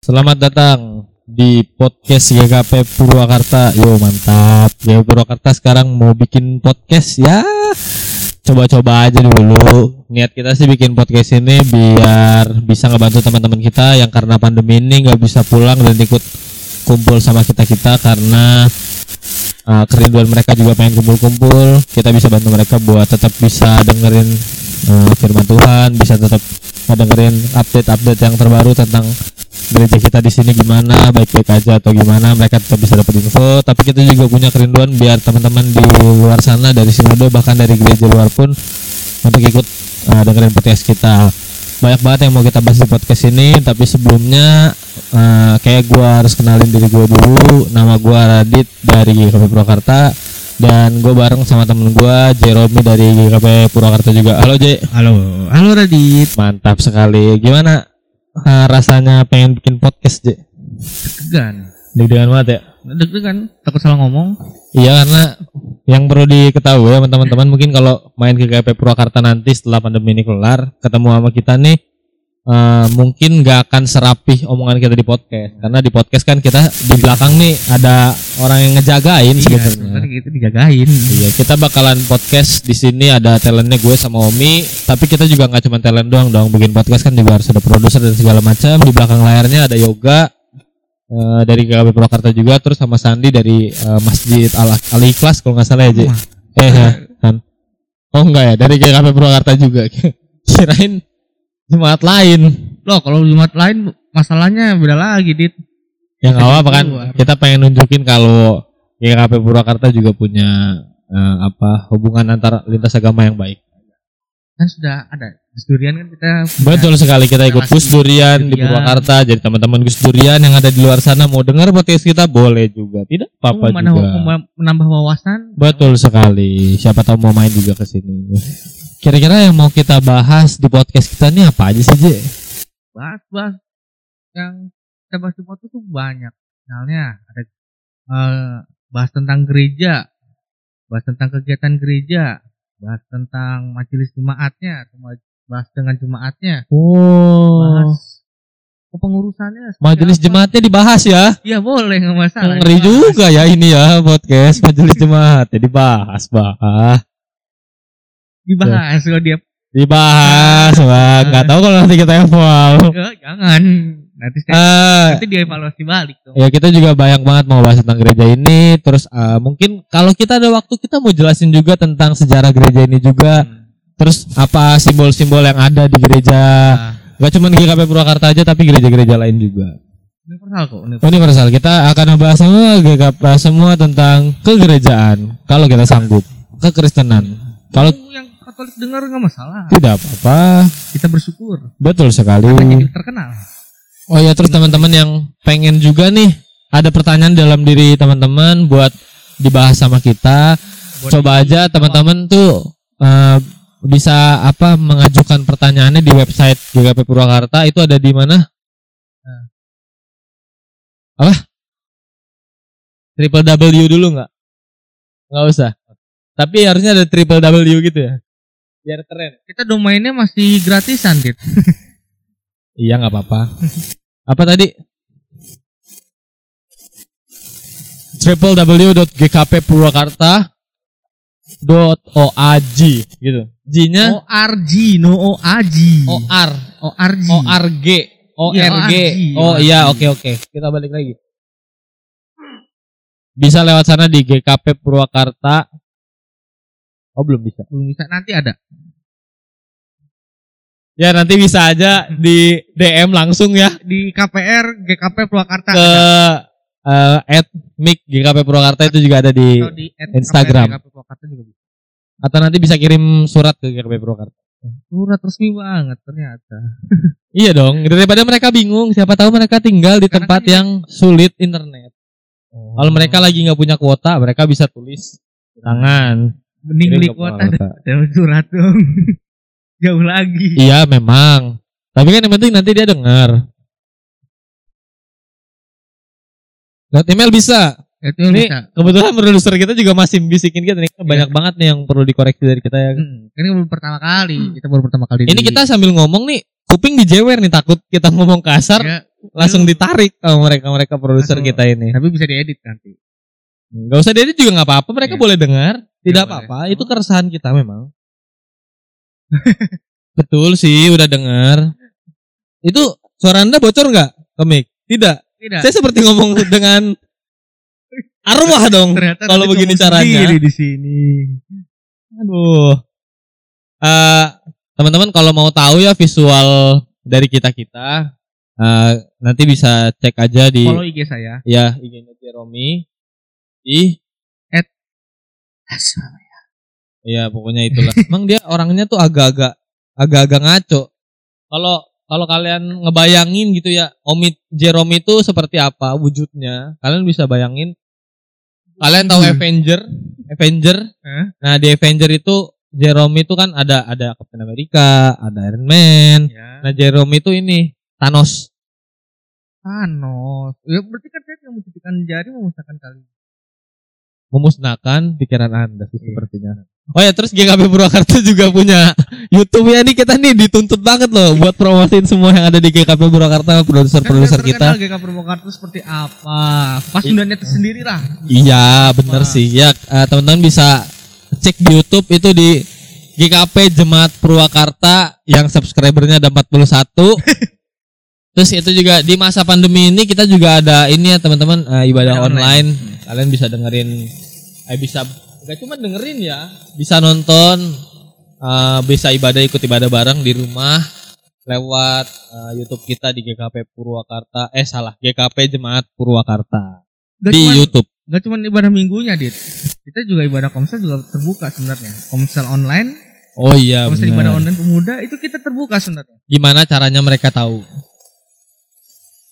Selamat datang di podcast GKP Purwakarta. Yo mantap. GKP Purwakarta sekarang mau bikin podcast ya. Coba-coba aja dulu. Niat kita sih bikin podcast ini biar bisa ngebantu teman-teman kita yang karena pandemi ini nggak bisa pulang dan ikut kumpul sama kita kita karena uh, kerinduan mereka juga pengen kumpul-kumpul. Kita bisa bantu mereka buat tetap bisa dengerin uh, firman Tuhan, bisa tetap dengerin update-update yang terbaru tentang gereja kita di sini gimana? Baik-baik aja atau gimana? Mereka tetap bisa dapat info. Tapi kita juga punya kerinduan biar teman-teman di luar sana dari sinode bahkan dari gereja luar pun untuk ikut uh, dengerin podcast kita. Banyak banget yang mau kita bahas di podcast ini tapi sebelumnya uh, kayak gua harus kenalin diri gua dulu. Nama gua Radit dari GKP Purwakarta dan gue bareng sama temen gua Jeromi dari GKP Purwakarta juga. Halo J. Halo, halo Radit. mantap sekali. Gimana uh, rasanya pengen bikin podcast J Deg-degan. deg-degan banget ya Deg-degan, takut salah ngomong. Iya karena yang perlu diketahui ya teman-teman mungkin kalau main ke GP Purwakarta nanti setelah pandemi ini kelar ketemu sama kita nih eh, mungkin nggak akan serapih omongan kita di podcast karena di podcast kan kita di belakang nih ada orang yang ngejagain Iya, sebenarnya gitu dijagain. Iya kita bakalan podcast di sini ada talentnya gue sama Omi tapi kita juga nggak cuma talent doang dong bikin podcast kan juga harus ada produser dan segala macam di belakang layarnya ada yoga eh, dari GKP Purwakarta juga terus sama Sandi dari eh, Masjid Al Al Ikhlas kalau nggak salah ya Ji. Eh ya kan. Oh enggak ya dari GKP Purwakarta juga. Kirain jemaat lain. Loh, kalau Jumat lain masalahnya beda lagi, Dit. Ya nggak apa-apa kan. Kita pengen nunjukin kalau GKP Purwakarta juga punya eh, apa hubungan antara lintas agama yang baik. Kan sudah ada Gus Durian kan kita Betul sekali kita ikut Gus Durian di. Purwakarta. Jadi teman-teman Gus Durian yang ada di luar sana mau dengar podcast kita boleh juga. Tidak apa-apa Oh, juga. menambah wawasan. Betul sekali. Siapa tahu mau main juga ke sini. Kira-kira yang mau kita bahas di podcast kita ini apa aja sih, Je? Bahas-bahas yang kita bahas di podcast tuh banyak. Misalnya ada eh, bahas tentang gereja, bahas tentang kegiatan gereja, bahas tentang majelis jemaatnya, bahas dengan jemaatnya, Oh, bahas kepengurusannya. majelis apa. jemaatnya dibahas ya. Iya boleh nggak masalah. Ngeri dibahas. juga ya ini ya podcast majelis jemaat. Jadi bahas, bah. Dibahas kalau dia Dibahas, bah. Nggak tahu kalau nanti kita eval. Eh, jangan nanti saya, Ah, nanti dievaluasi balik dong. ya kita juga banyak banget mau bahas tentang gereja ini. Terus ah, mungkin kalau kita ada waktu kita mau jelasin juga tentang sejarah gereja ini juga. Hmm. Terus apa simbol-simbol yang ada di gereja? Nah, Gak cuma GKP Purwakarta aja tapi gereja-gereja lain juga. universal kok. universal. Universal kita akan membahas semua GKP semua tentang kegerejaan kalau kita sanggup. Kekristenan. Kalau Kalau dengar nggak masalah. tidak apa-apa. Kita bersyukur. Betul sekali. Jadi terkenal. Oh ya terus teman-teman yang pengen juga nih ada pertanyaan dalam diri teman-teman buat dibahas sama kita. Buat Coba aja teman-teman tuh eh, bisa apa mengajukan pertanyaannya di website GKP Purwakarta itu ada di mana? Nah. Apa? Triple W dulu nggak? Nggak usah. Tapi harusnya ada triple W gitu ya. Biar keren. Kita domainnya masih gratisan, Dit. Iya nggak apa-apa. Apa tadi? www.gkppurwakarta.org gitu. J-nya ORG, no OAG. OR ORG. ORG ORG. Iya, ORG. Oh iya oke oke. Kita balik lagi. Bisa lewat sana di GKP Purwakarta. Oh belum bisa. Belum bisa nanti ada. Ya nanti bisa aja di DM langsung ya Di KPR GKP Purwakarta ke ada. eh, at mic GKP Purwakarta itu juga ada di Atau di at Instagram. KPR GKP Purwakarta juga bisa. atau nanti bisa kirim surat ke GKP Purwakarta. Surat resmi banget ternyata. Iya dong, daripada mereka bingung, siapa tahu mereka tinggal di Karena tempat kan yang sulit internet. Kalau mereka lagi nggak punya kuota, mereka bisa tulis tangan. Mending beli kuota dan surat dong. Jauh lagi. Iya memang. Tapi kan yang penting nanti dia dengar. Lewat email bisa. Itu Ini bisa. kebetulan produser kita juga masih bisikin kita nih. Banyak banget nih yang perlu dikoreksi dari kita ya. Hmm, ini baru pertama kali. Kita baru pertama kali. Ini di- kita sambil ngomong nih, kuping dijewer nih takut kita ngomong kasar. Ya, langsung ditarik sama mereka mereka produser kita ini. Tapi bisa diedit nanti. Gak usah diedit juga nggak apa-apa, mereka Iya. boleh dengar, tidak boleh. apa-apa. Itu keresahan kita memang. Betul sih, udah dengar. Itu suara anda bocor nggak ke mic? Tidak. Tidak. Saya seperti ngomong dengan arwah dong. Ternyata kalau begini caranya. di sini. Aduh. Eh, teman-teman kalau mau tahu ya visual dari kita kita, eh, nanti bisa cek aja di Follow IG saya. ya IG-nya Jeromi di ya pokoknya itulah. Emang dia orangnya tuh agak-agak agak-agak ngaco. Kalau kalau kalian ngebayangin gitu ya, Omid Jerome itu seperti apa wujudnya, kalian bisa bayangin. Kalian tahu Hmm. Avenger, Avenger. Nah di Avenger itu Jerome itu kan ada ada Captain America, ada Iron Man. Ya. Nah Jerome itu ini Thanos. Thanos. Ya berarti kan saya yang mencucikan jari memusnahkan kali. Memusnahkan pikiran anda sih Iya. sepertinya. Oh ya terus GKP Purwakarta juga punya YouTube ya nih kita nih dituntut banget loh buat promosiin semua yang ada di GKP Purwakarta produser-produser Kan kita. terkenal GK Purwokerto seperti apa? Pas undangnya tersendiri lah. Iya bener sih ya eh, teman-teman bisa cek di YouTube itu di GKP Jemaat Purwakarta yang subscribernya ada 41. Terus itu juga di masa pandemi ini kita juga ada ini ya teman-teman ibadah Ibadah online. online. Kalian bisa dengerin eh bisa gak cuma dengerin ya, bisa nonton eh, bisa ibadah ikut ibadah bareng di rumah lewat eh, YouTube kita di GKP Purwakarta. Eh salah, GKP Jemaat Purwakarta Gak di cuman, YouTube. gak cuman ibadah minggunya, Dit. Kita juga ibadah komsel juga terbuka sebenarnya. Komsel online, Oh iya komsel benar. ibadah online pemuda itu kita terbuka sebenarnya. Gimana caranya mereka tahu?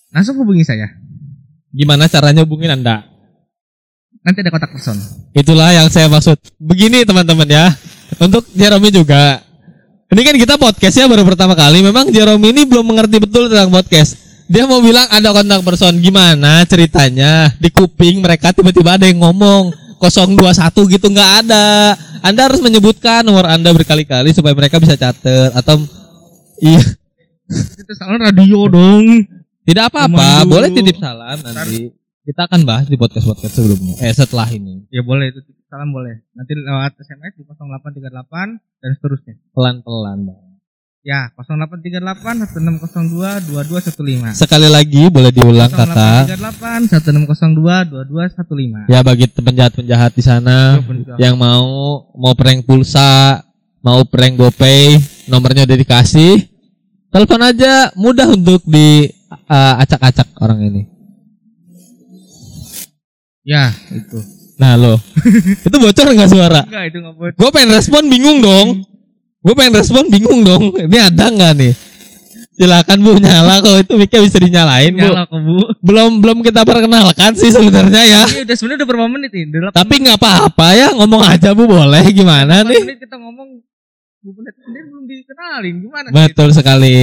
Langsung hubungi saya. Gimana caranya hubungin Anda? Nanti ada kontak person. Itulah yang saya maksud. Begini teman-teman ya. Untuk Jeremy juga. Ini kan kita podcast ya baru pertama kali. Memang Jeremy ini belum mengerti betul tentang podcast. Dia mau bilang ada kontak person. Gimana ceritanya? Di kuping mereka tiba-tiba ada yang ngomong 021 gitu nggak ada. Anda harus menyebutkan nomor Anda berkali-kali supaya mereka bisa catat atau iya Itu salah radio dong. tidak apa-apa boleh titip salam nanti kita akan bahas di podcast podcast sebelumnya eh setelah ini Ya boleh itu salam boleh. Nanti lewat SMS di 0838 dan seterusnya. pelan-pelan Bang. Ya, 0838 1602 2215. Sekali lagi boleh diulang kakak. 0838 1602 2215. Ya bagi penjahat-penjahat di sana yang mau mau prank pulsa, mau prank GoPay, nomornya udah dikasih. Telepon aja, mudah untuk di uh, acak-acak orang ini. Ya, itu. Nah lo, itu bocor nggak suara? Enggak, itu enggak boleh. Gue pengen respon bingung dong. Gue pengen respon bingung dong. Ini ada nggak nih? Silakan bu nyala kalau itu mic bisa dinyalain bu. Nyala kok, Bu. Belum belum kita perkenalkan sih sebenarnya ya. Ini udah sebenarnya udah berapa menit ini? Udah Tapi nggak apa-apa ya ngomong aja bu boleh gimana 8 nih? menit kita ngomong Bu Pendeta sendiri belum dikenalin. Gimana sih? Betul sekali.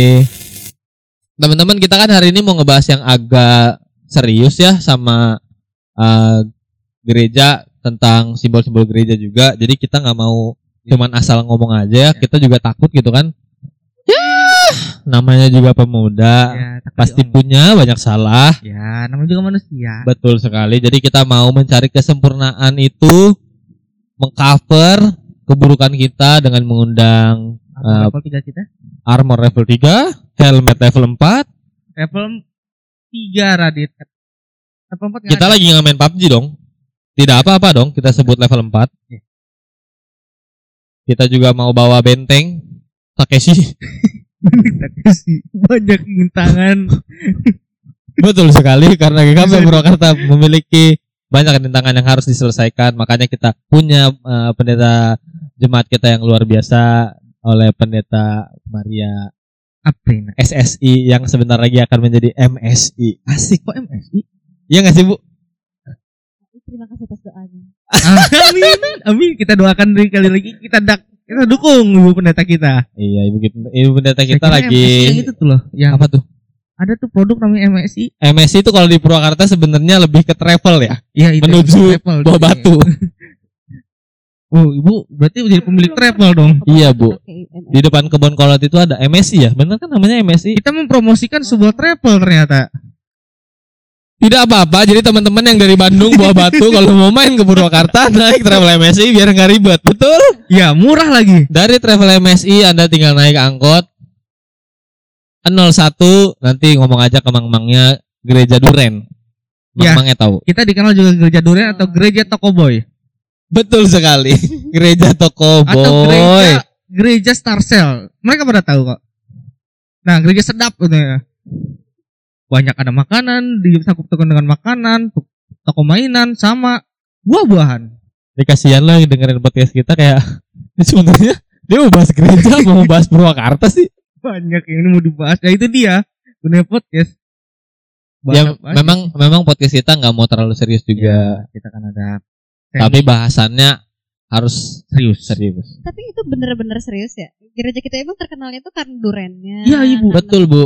Teman-teman kita kan hari ini mau ngebahas yang agak serius ya sama uh, gereja tentang simbol-simbol gereja juga. Jadi kita nggak mau cuman asal ngomong aja. Ya. Kita juga takut gitu kan. Ya namanya juga pemuda. Ya, Pasti diomong. punya banyak salah. Ya, namanya juga manusia. Betul sekali. Jadi kita mau mencari kesempurnaan itu mengcover keburukan kita dengan mengundang Eh, level 3 kita? armor level 3, helmet level 4. Level 3 Radit. Level 4 nggak Kita ada. lagi nggak main PUBG dong. Tidak apa-apa dong kita sebut level 4. Iya. Kita juga mau bawa benteng Takeshi. Kasih banyak rintangan. Betul sekali karena GKP Purwakarta memiliki banyak rintangan yang harus diselesaikan. Makanya kita punya eh, pendeta jemaat kita yang luar biasa oleh pendeta Maria Apa ini? SSI yang sebentar lagi akan menjadi MSI. Asik. Kok MSI? Iya nggak sih Bu? Terima kasih atas doanya. Amin. Amin. Kita doakan dari kali lagi kita dak kita dukung ibu pendeta kita. Iya ibu kita, ibu pendeta kita Saya lagi MSI yang itu tuh loh. Yang apa tuh? ada tuh produk namanya MSI. MSI itu kalau di Purwakarta sebenarnya lebih ke travel ya, Iya itu. menuju Apple. Buah Batu. Oh, ibu berarti jadi pemilik travel dong. Iya, Bu. Di depan kebun kolot itu ada MSI ya, bener kan namanya MSI? Kita mempromosikan sebuah travel ternyata. Tidak apa-apa, jadi teman-teman yang dari Bandung bawa batu kalau mau main ke Purwakarta naik travel MSI biar nggak ribet, betul? Ya, murah lagi. Dari travel MSI Anda tinggal naik angkot 01 nanti ngomong aja ke mang-mangnya gereja Duren. Ya. Mang-mangnya tahu. Kita dikenal juga gereja Durian atau gereja Toko Boy Betul sekali. gereja Toko atau Boy. gereja gereja Star Cell. Mereka pada tahu kok. Nah, gereja sedap gitu ya. Banyak ada makanan, disangkut-sangkut dengan makanan, toko mainan sama buah-buahan. Dikasihan lo yang dengerin podcast kita kayak ini sebenarnya dia mau bahas gereja mau bahas Purwakarta sih? Banyak yang ini mau dibahas. Ya itu dia, dunia podcast. ya Banyak banget. memang memang podcast kita nggak mau terlalu serius juga, Ya, kita kan ada tapi bahasannya harus serius. serius. Tapi itu bener-bener serius ya. Gereja kita emang terkenalnya tuh karena durennya. Iya, Ibu. karena Betul, Bu.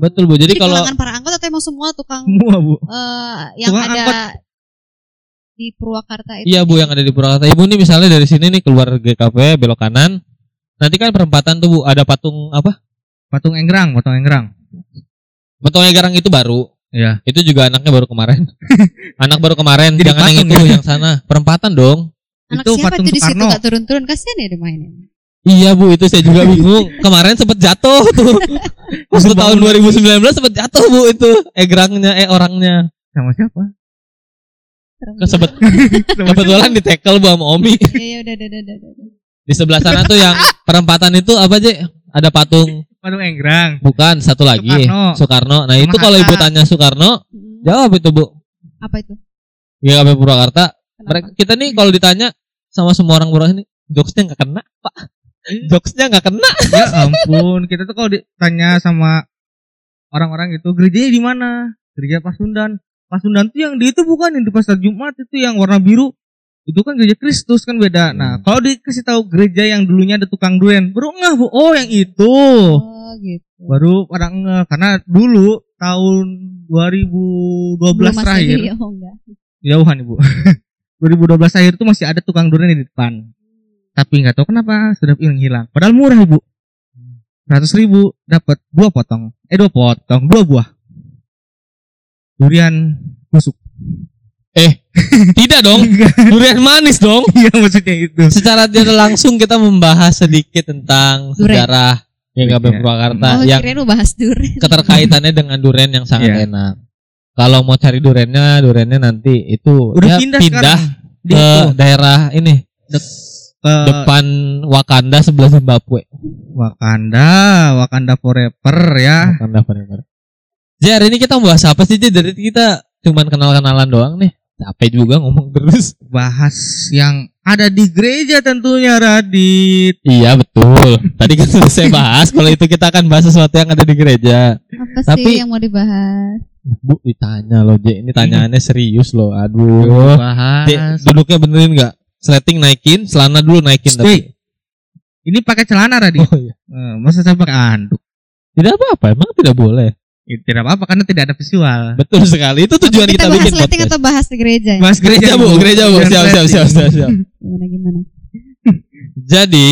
Betul Bu. Jadi Jadi kalau kalangan para angkot atau emang semua tukang Semua, Bu. eh, yang Tukang ada angkot. di Purwakarta itu? Iya bu yang ada di Purwakarta. Ibu nih misalnya dari sini nih keluar GKP belok kanan. Nanti kan perempatan tuh bu ada patung apa? Patung Enggrang, patung Enggrang. Patung Garang itu baru. Iya. Itu juga anaknya baru kemarin. Anak baru kemarin. Jadi Jangan yang patung itu ya? yang sana. Perempatan dong. Anak itu siapa patung tuh di situ gak turun-turun kasihan ya dimainin. Iya bu itu saya juga bingung. Kemarin sempet jatuh tuh. Waktu tahun bangun 2019 sempet jatuh bu itu. Egrangnya eh orangnya. Sama siapa? Kesebet, kebetulan di tackle bu sama Omi. banget. Iya, udah, udah, udah, udah. Di sebelah sana tuh yang perempatan itu apa aja? Ada patung. Patung Enggrang. Bukan satu lagi. Soekarno. Soekarno. Nah Sama itu kalau ibu tanya Soekarno, Mm. jawab itu bu. Apa itu? GKP Purwakarta. Kenapa? Mereka kita nih kalau ditanya sama semua orang Purwakarta ini, jokesnya nggak kena, Pak. Jokesnya nggak kena. ya ampun, kita tuh kalau ditanya sama orang-orang itu gerejanya di mana? Gereja Pasundan. Pasundan tuh yang di itu bukan yang di Pasar Jumat itu yang warna biru. Itu kan gereja Kristus kan beda. Nah, Hmm. kalau dikasih tahu gereja yang dulunya ada tukang durian, baru ngeh bu, oh yang itu. Oh, gitu. Baru pada ngeh karena dulu tahun 2012 Belum terakhir, Masehi, oh enggak. jauhan ibu. 2012 akhir itu masih ada tukang durian di depan. Tapi nggak tahu kenapa sudah hilang hilang. Padahal murah ibu. 100 ribu dapat dua potong. Eh dua potong, dua buah. Durian busuk. Eh, tidak dong. Durian manis dong. Iya maksudnya itu. Secara tidak langsung kita membahas sedikit tentang Durian. sejarah GKP Iya. Purwakarta oh, yang bahas durian. keterkaitannya dengan durian yang sangat Iya. enak. Kalau mau cari duriannya, duriannya nanti itu Udah ya, pindah, pindah sekarang. Ke daerah ini ke depan Wakanda sebelah Zimbabwe. Wakanda, Wakanda forever ya. Wakanda forever. Jadi hari ini kita mau bahas apa sih? Jadi dari kita cuman kenal-kenalan doang nih. Capek juga ngomong terus. Bahas yang ada di gereja tentunya Radit. Iya betul. Tadi kan sudah saya bahas. Kalau itu kita akan bahas sesuatu yang ada di gereja. Apa Tapi- sih yang mau dibahas? Bu ditanya loh, J. Ini tanyaannya serius loh. Aduh. Bahas. J, duduknya benerin nggak? Sleting naikin, celana dulu naikin tapi. Stay. Ini pakai celana Radit. Oh iya. Eh, masa saya pakai anduk? Tidak apa-apa, emang tidak boleh. Ya, tidak apa-apa karena tidak ada visual. Betul sekali. Itu tujuan kita, kita, bahas bikin podcast. atau bahas di gereja? Bahas Gereja bu, gereja bu. Siap, siap, siap, siap, siap. Gimana gimana? Jadi,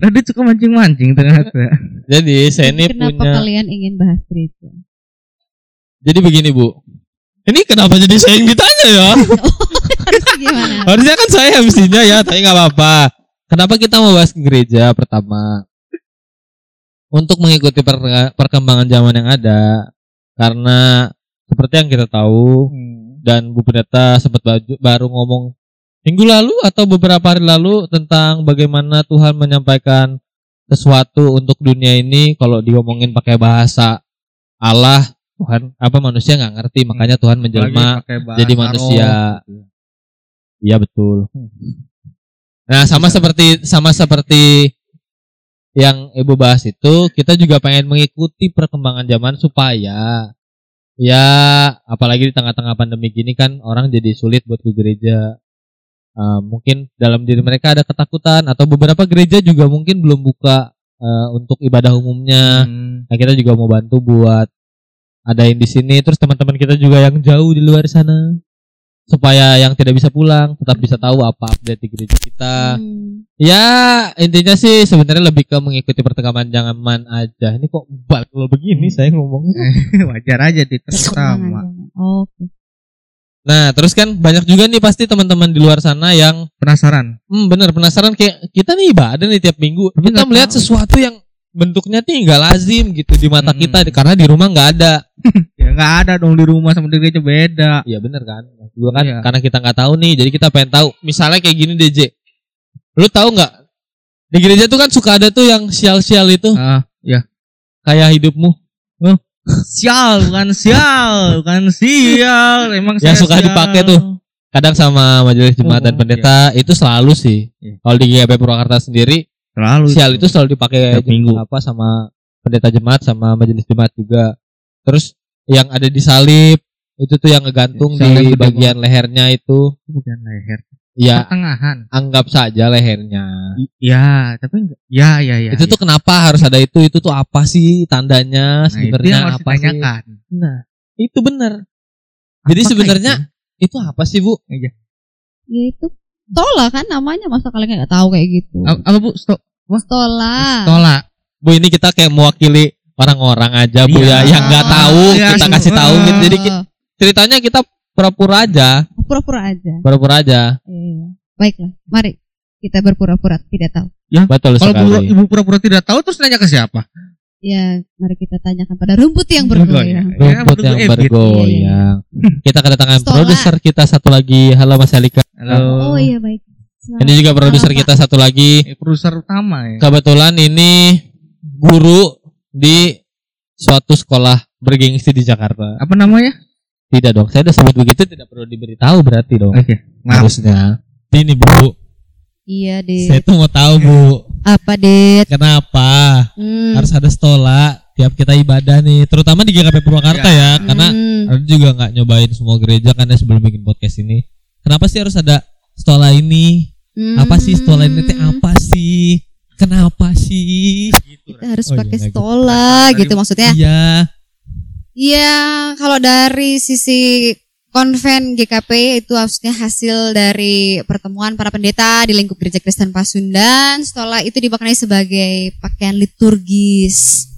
Radit suka mancing-mancing ternyata. jadi saya ini Kenapa punya. kalian ingin bahas gereja? Jadi begini bu. Ini kenapa jadi saya yang ditanya ya? Gimana? Harusnya kan saya mestinya ya, tapi nggak apa-apa. Kenapa kita mau bahas gereja pertama? Untuk mengikuti per- perkembangan zaman yang ada, karena seperti yang kita tahu dan Bu Pendeta sempat baju- baru ngomong minggu lalu atau beberapa hari lalu tentang bagaimana Tuhan menyampaikan sesuatu untuk dunia ini kalau diomongin pakai bahasa Allah Tuhan apa manusia nggak ngerti makanya Tuhan menjelma jadi manusia. Iya betul. Nah sama seperti sama seperti yang ibu bahas itu, kita juga pengen mengikuti perkembangan zaman supaya ya apalagi di tengah-tengah pandemi gini kan orang jadi sulit buat ke gereja. Uh, mungkin dalam diri mereka ada ketakutan atau beberapa gereja juga mungkin belum buka uh, untuk ibadah umumnya. Hmm. Nah kita juga mau bantu buat adain di sini. Terus teman-teman kita juga yang jauh di luar sana supaya yang tidak bisa pulang tetap bisa tahu apa update di gereja kita. Hmm. Ya intinya sih sebenarnya lebih ke mengikuti perkembangan zaman aja. Ini kok bakal begini saya ngomongnya. Wajar aja di aja. Oke. Nah terus kan banyak juga nih pasti teman-teman di luar sana yang Penasaran? hmm, bener penasaran kayak kita nih ibadah nih tiap minggu. Tapi kita melihat tahu. sesuatu yang bentuknya nih nggak lazim gitu di mata Hmm. kita karena di rumah nggak ada. Ya nggak ada dong di rumah sama di gereja beda. Iya bener kan. Gua kan Iya. karena kita nggak tahu nih jadi kita pengen tahu. Misalnya kayak gini DJ. Lu tahu nggak di gereja tuh kan suka ada tuh yang sial-sial itu Ah, ya. kayak hidupmu. Sial, bukan sial, bukan sial. Emang Yang suka sial. dipakai tuh. kadang sama majelis jemaat Oh, dan pendeta itu selalu sih. Iya. Kalau di GKP Purwakarta sendiri Selalu. sial itu selalu dipakai Tiap minggu. apa sama pendeta jemaat sama majelis jemaat juga. Terus yang ada di salib itu tuh yang ngegantung Salib di bagian lehernya itu bukan leher. ya Pertengahan. anggap saja lehernya. Ya, tapi enggak. Ya, ya, ya. itu tuh kenapa harus ada itu? Itu tuh apa sih tandanya nah, sebenarnya apa sih? Nah, itu benar. Jadi sebenarnya itu apa sih, Bu? Ya itu Stola kan namanya masa kalian nggak tahu kayak gitu. itu? Apa, Bu? Stop. Stola. Tolak. Bu ini kita kayak mewakili orang-orang aja Bu Iya. ya yang nggak tahu Iya, kita kasih tahu gitu. Jadi ceritanya kita pura-pura aja, pura-pura aja. pura-pura aja. Iya. Baiklah, mari kita berpura-pura tidak tahu. Betul Kalau sekali. ibu pura-pura tidak tahu terus nanya ke siapa? Ya, mari kita tanyakan pada rumput yang Bergoyang. Ya, Rumput yang bergoyang. bergoyang. Kita kedatangan produser kita satu lagi. Halo Mas Alika. Halo. Oh iya baik. Selamat Ini juga produser kita satu lagi. Eh, produser utama ya. Kebetulan ini guru di suatu sekolah bergengsi di Jakarta. Apa namanya? Tidak dong, saya udah sebut begitu tidak perlu diberitahu berarti dong. Oke. Maaf. Harusnya. Ini Bu, Iya, saya Dit. tuh mau tahu Bu, Apa, Dit? kenapa Hmm. harus ada stola tiap kita ibadah nih, terutama di GKP Purwakarta ya, karena Hmm. ada juga nggak nyobain semua gereja kan ya sebelum bikin podcast ini. Kenapa sih harus ada stola ini? Apa sih stola ini? teh Hmm. Apa sih? Kenapa sih? Kita harus Oh, iya, pakai gitu. stola gitu maksudnya. Iya. Iya, kalau dari sisi konven GKP itu harusnya hasil dari pertemuan para pendeta di lingkup Gereja Kristen Pasundan. Stola itu dimaknai sebagai pakaian liturgis.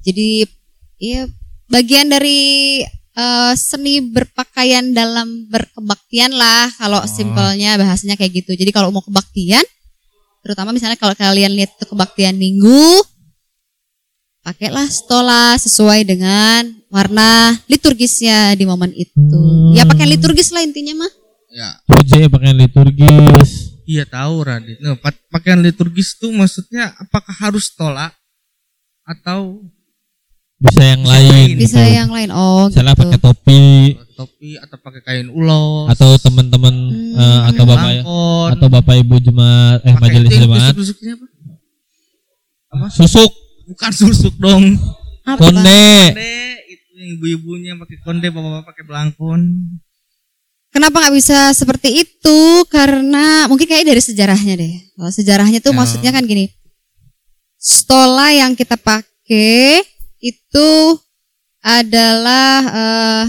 Jadi, ya bagian dari eh, seni berpakaian dalam berkebaktian lah. Kalau Oh. simpelnya bahasanya kayak gitu. Jadi kalau mau kebaktian, terutama misalnya kalau kalian lihat itu kebaktian minggu, pakailah stola sesuai dengan warna liturgisnya di momen itu. Hmm. Ya pakai liturgis lah intinya mah. Ya. Puji pakaian liturgis. Iya tahu Radit. Nah, pa- pakaian liturgis itu maksudnya apakah harus tolak atau Bisa yang Bisa lain. Bisa gitu. yang lain. Oh Misalnya gitu. pakai topi topi atau pakai kain ulos atau teman-teman Hmm. eh, atau bapak belangkon, atau bapak ibu jemaat eh pakai majelis jemaat apa? susuk Bukan susuk dong. Apa? konde ibu-ibunya pakai konde, bapak-bapak pakai belangkon. Kenapa nggak bisa seperti itu? Karena mungkin kayak dari sejarahnya deh. Kalau sejarahnya tuh Ya. maksudnya kan gini. Stola yang kita pakai itu adalah eh,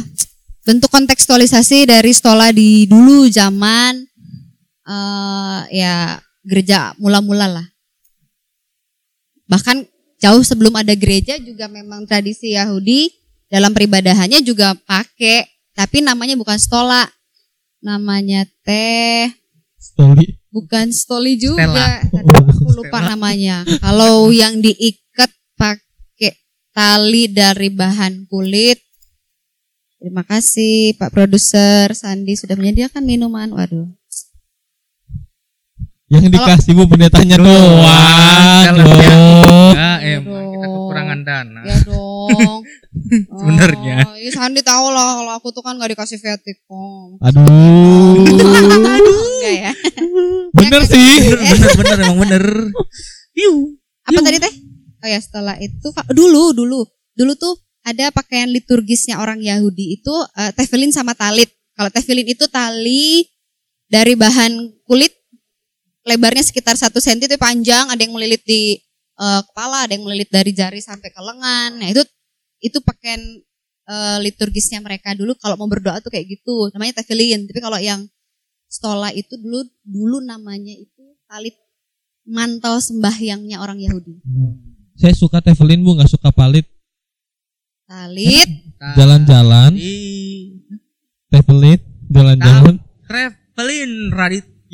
bentuk kontekstualisasi dari stola di dulu zaman eh, ya gereja mula-mula lah. Bahkan jauh sebelum ada gereja juga memang tradisi Yahudi dalam peribadahannya juga pakai, tapi namanya bukan stola, namanya teh Stoli. bukan stoli juga. Stella. Aku lupa namanya. Kalau yang diikat pakai tali dari bahan kulit. Terima kasih Pak Produser Sandi sudah menyediakan minuman. Waduh. yang dikasih bu pendetanya Doang. Ya, Aduh. emang kita kekurangan dana. Ya dong. Sebenarnya. Oh, ya Sandi tahu lah kalau aku tuh kan gak dikasih Viaticom. aduh Enggak ya. bener sih bener bener emang bener. Iu. Apa tadi teh? Oh ya setelah itu dulu dulu dulu tuh ada pakaian liturgisnya orang Yahudi itu eh, tefilin sama talit. Kalau tefilin itu tali dari bahan kulit lebarnya sekitar satu senti itu panjang, ada yang melilit di eh, kepala, ada yang melilit dari jari sampai ke lengan. Nah itu itu pakaian eh, liturgisnya mereka dulu kalau mau berdoa tuh kayak gitu. Namanya tefillin tapi kalau yang stola itu dulu dulu namanya itu talit mantel sembahyangnya orang Yahudi. Saya suka Tevelin bu, nggak suka palit. talit Nah, Jalan-jalan, Tevelin, jalan-jalan, traveling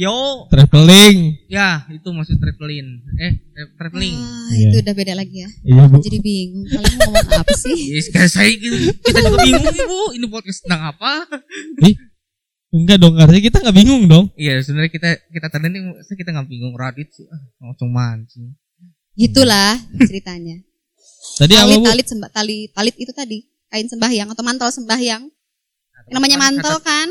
Radityo traveling. ya itu maksud traveling. Eh tra- traveling. Ah, Iya. itu udah beda lagi ya. Iya bu. jadi bingung kalian mau ngomong apa sih? Yes, kayak saya gitu. kita juga bingung ibu ini podcast tentang apa? Enggak dong, artinya kita nggak bingung dong. iya sebenarnya kita kita tadi ini kita nggak bingung. Radit sih ah, langsung mancing. Gitulah ceritanya. Tadi apa talit bu? talit sembah tali talit itu tadi. Kain sembahyang atau mantel sembahyang. Yang namanya mantel kan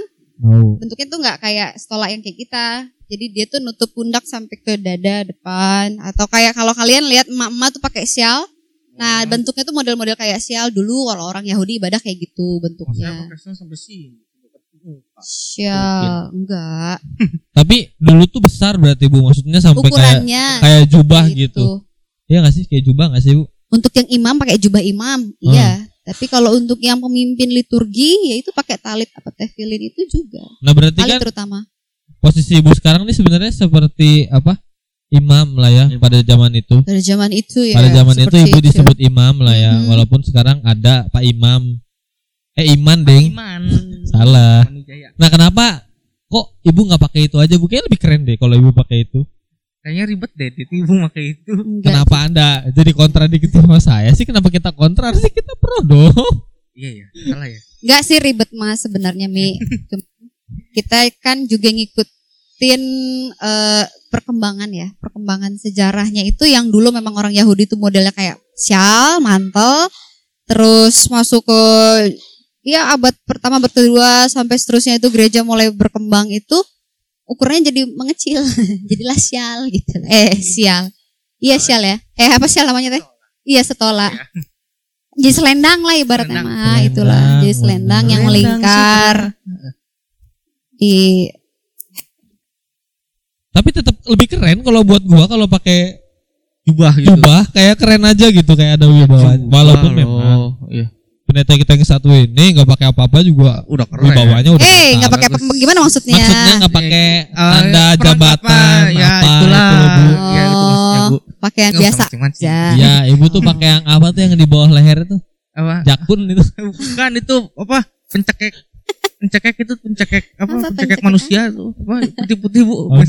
Bentuknya tuh nggak kayak stola yang kayak kita. Jadi dia tuh nutup pundak sampai ke dada depan. Atau kayak kalau kalian lihat emak-emak tuh pakai sial. Nah bentuknya tuh model-model kayak sial. Dulu kalau orang Yahudi ibadah kayak gitu Maksudnya bentuknya. sampai sini sial enggak. Tapi dulu tuh besar berarti bu, maksudnya sampai kayak ukurannya kayak jubah gitu. gitu. Iya nggak sih? Kayak jubah nggak sih bu? untuk yang imam pakai jubah imam Hmm. iya tapi kalau untuk yang pemimpin liturgi ya itu pakai talit apa tefillin itu juga Nah berarti talit kan terutama posisi ibu sekarang nih sebenarnya seperti apa? Imam lah ya Imam. pada zaman itu. pada zaman itu ya pada zaman itu ibu disebut imam lah ya, Mhm. walaupun sekarang ada Pak Imam. Eh Iman deng. Iman Salah. Manujaya. Nah kenapa kok ibu nggak pakai itu aja? Bu kayaknya lebih keren deh kalau ibu pakai itu. Kayaknya ribet deh ibu pakai itu Enggak. Kenapa anda jadi kontradiktif sama saya sih? Kenapa kita kontra? Harusnya kita pro dong. iya ya salah ya Enggak sih ribet mas sebenarnya Mi. Kita kan juga ngikutin eh, perkembangan ya, perkembangan sejarahnya itu yang dulu memang orang Yahudi itu modelnya kayak syal, mantel, terus masuk ke ya abad pertama, abad kedua sampai seterusnya itu gereja mulai berkembang itu ukurannya jadi mengecil, jadilah syal gitu. Eh sial, iya syal ya. Eh apa syal namanya teh? Iya setola. Jadi selendang lah ibaratnya Selendang. mah itulah. Jadi selendang yang melingkar di Tapi tetap lebih keren kalau buat gua kalau pakai jubah gitu jubah kayak keren aja gitu kayak ada wibawa. Walaupun memang iya. Pendeta kita yang satu ini nggak pakai apa-apa juga udah keren wibawanya udah eh nggak pakai apa gimana maksudnya? Maksudnya nggak pakai Eh, tanda peran jabatan apa, ya, apa itulah. itu Bu. Ya, itu maksudnya, Bu. Oh, pakai yang Nggak biasa aja. Ya, ibu tuh pakai yang apa tuh yang di bawah leher itu? apa Jakun itu. bukan itu apa pencekek pencekek itu pencekek apa, Apa pencekek pencekek manusia tuh apa putih-putih bu Oh, Bu.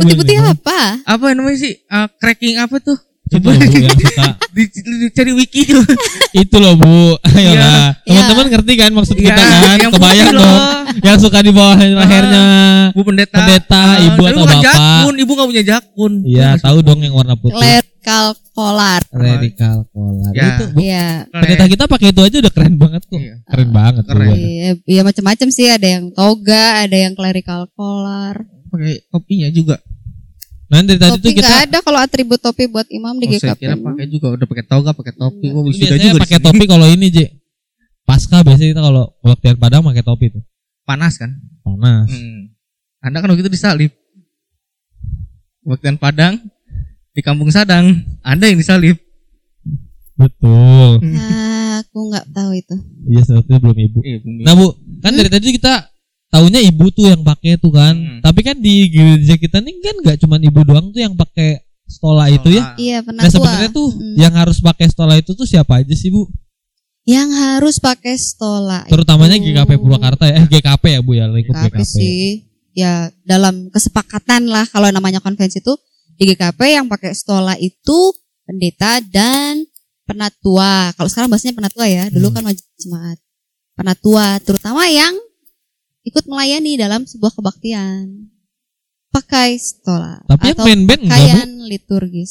Putih-putih apa? apa namanya sih Eh, cracking apa tuh Itu loh, Bu yang suka. di, dicari wiki tuh Itu loh Bu. Ayolah. Iya. Teman-teman ngerti kan maksud Iya, kita kan? yang Kebayang dong. Yang suka di bawah lehernya. bu pendeta Pendeta, Eh, ibu atau bapak. jakun ibu nggak punya jakun Iya, tahu dong yang warna putih. Clerical collar. Radical collar. Ya. Itu Bu. Iya. Pendeta kita pakai itu aja udah keren banget kok. Iya. Keren banget. Keren. Iya, iya macam-macam sih ada yang toga, ada yang clerical collar. pakai topinya juga Nah, dari tadi tuh topi kita nggak ada kalau atribut topi buat imam di oh, saya GKP. kira pakai juga udah pakai toga pakai topi oh, Itu wisuda biasanya juga pakai topi kalau ini, J. Pasca biasanya kita kalau waktu Padang pakai topi tuh. panas kan Panas. Hmm. Anda kan waktu itu disalib. Waktu Padang di Kampung Sadang, Anda yang disalib. Betul. Ah, aku nggak tahu itu. Iya, sebetulnya belum ibu. Iya, Bumi. Nah, Bu, kan dari tadi kita tahunya ibu tuh yang pakai tuh kan. Hmm. Tapi kan di gereja kita nih kan nggak cuma ibu doang tuh yang pakai stola itu ya. Iya, Nah, penatua. sebenarnya tuh Hmm. yang harus pakai stola itu tuh siapa aja sih, Bu? yang harus pakai stola. Terutamanya itu- GKP Purwakarta ya. Eh, GKP ya, Bu ya, lingkup GKP GKP. sih. Ya, dalam kesepakatan lah kalau namanya konvensi itu di GKP yang pakai stola itu pendeta dan penatua. Kalau sekarang bahasanya penatua ya. Dulu Hmm. kan majelis jemaat. Penatua terutama yang ikut melayani dalam sebuah kebaktian. Pakai stola Tapi yang atau band-band enggak, Bu? pakaian liturgis.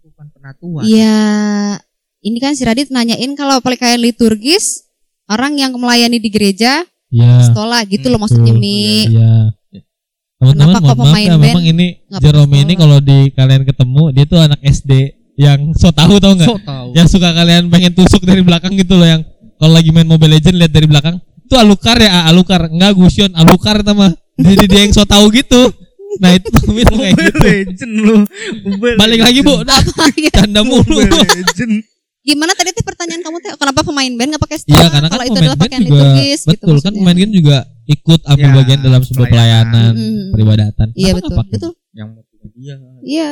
bukan penatua. Iya, ini kan si Radit nanyain kalau pakaian liturgis orang yang melayani di gereja Iya. stola gitu loh maksudnya Betul. Mi. Iya. Teman-teman Kenapa mohon kok maaf pemain ya, band memang ini Jerome ini kalau di kalian ketemu dia tuh anak SD yang so tahu tau nggak? So tahu. Yang suka kalian pengen tusuk dari belakang gitu loh yang kalau lagi main Mobile Legend lihat dari belakang itu Alukar ya, Alukar enggak Gusion, Alukar sama. Jadi dia yang so tahu gitu. Nah itu tuh kayak gitu. Legend lu. Balik lagi bu, dah canda mulu. Gimana tadi teh pertanyaan kamu teh kenapa pemain band nggak pakai? Iya karena kan kalau itu pemain adalah band pakaian juga liturgis gitu betul kan pemain band juga ikut ambil Ya, bagian dalam sebuah pelayanan pelayanan. Mm. peribadatan. Iya betul, nggak betul. yang multimedia Iya.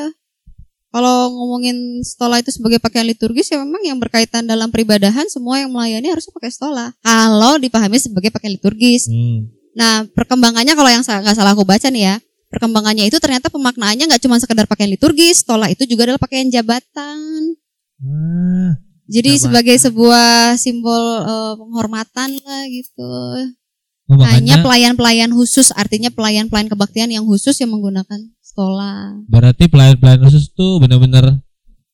Kalau ngomongin stola itu sebagai pakaian liturgis ya memang yang berkaitan dalam peribadahan semua yang melayani harusnya pakai stola. Kalau dipahami sebagai pakaian liturgis. Hmm. Nah, perkembangannya kalau yang nggak salah aku baca nih ya, perkembangannya itu ternyata pemaknaannya nggak cuma sekedar pakaian liturgis, stola itu juga adalah pakaian jabatan. Ah, Jadi Jabatan. sebagai sebuah simbol eh, penghormatan lah gitu. oh, Hanya pelayan-pelayan khusus, artinya pelayan-pelayan kebaktian yang khusus yang menggunakan stola. berarti pelayan-pelayan khusus tuh benar-benar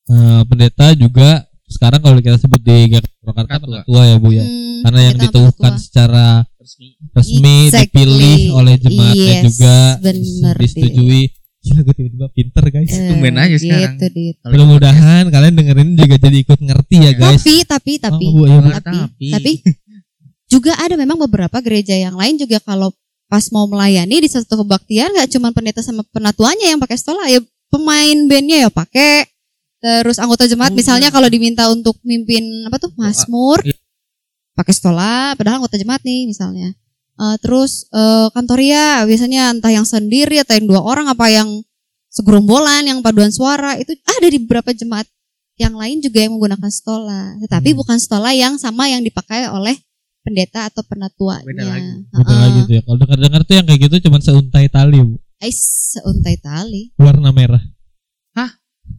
eh, pendeta juga sekarang kalau kita sebut di Purwakarta Ketua. ketua ya bu ya. Hmm, Karena yang ketua. secara resmi resmi Exactly. dipilih oleh jemaatnya Yes, juga bener, disetujui. Gila gue tiba-tiba pinter guys. Eh, Tumben aja sekarang. Gitu, Dit. Kalau Mudah-mudahan kalian dengerin juga jadi ikut ngerti ya guys. Tapi, tapi, tapi, Oh, Bu, ya, Bu. tapi, tapi juga ada memang beberapa gereja yang lain juga kalau pas mau melayani di satu kebaktian nggak cuma pendeta sama penatuannya yang pakai stola ya pemain bandnya ya pakai terus anggota jemaat Oh, misalnya iya. kalau diminta untuk mimpin apa tuh Mazmur Iya. pakai stola padahal anggota jemaat nih misalnya Eh, terus eh, kantoria biasanya entah yang sendiri atau yang dua orang apa yang segerombolan yang paduan suara itu ada di beberapa jemaat yang lain juga yang menggunakan stola tetapi Hmm. bukan stola yang sama yang dipakai oleh pendeta atau penatuannya Beda lagi. Beda Heeh. lagi tuh ya. Kalau dengar-dengar tuh yang kayak gitu cuma seuntai tali bu. Ais, seuntai tali. Warna merah.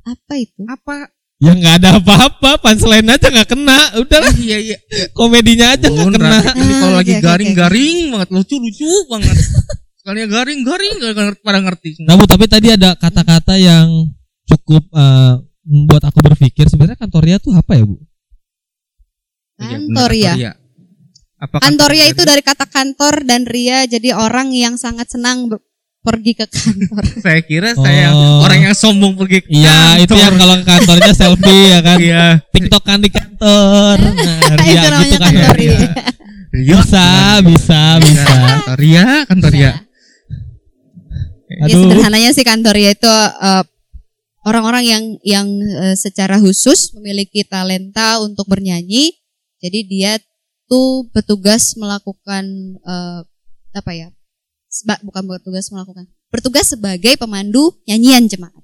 Apa itu? apa Ya nggak ada apa-apa, punchline aja nggak kena. Udah lah, iya iya komedinya aja nggak kena. Ini kalau Ah, lagi garing-garing banget lucu lucu banget sekalinya garing-garing gak ngerti pada ngerti Nah bu, tapi tadi ada kata-kata yang cukup eh, membuat aku berpikir sebenarnya kantoria tuh apa ya bu? Iya, bener, Kantoria. kantoria. Apa Kantoria itu dari kata kantor dan ria, jadi orang yang sangat senang pergi ke kantor. saya kira saya Oh. orang yang sombong pergi ke Iya, itu kantor. yang kalau ke kantornya selfie ya kan. iya Tiktokan di kantor. Nah, ria itu namanya gitu kan. ya. kantoria. Ria. Bisa, bisa, bisa. Kantoria, kantoria. Ya Aduh. sederhananya sih kantoria itu eh, orang-orang yang yang eh, secara khusus memiliki talenta untuk bernyanyi. Jadi dia tuh petugas melakukan eh, apa ya? Seba- bukan bertugas melakukan. Bertugas sebagai pemandu nyanyian jemaat.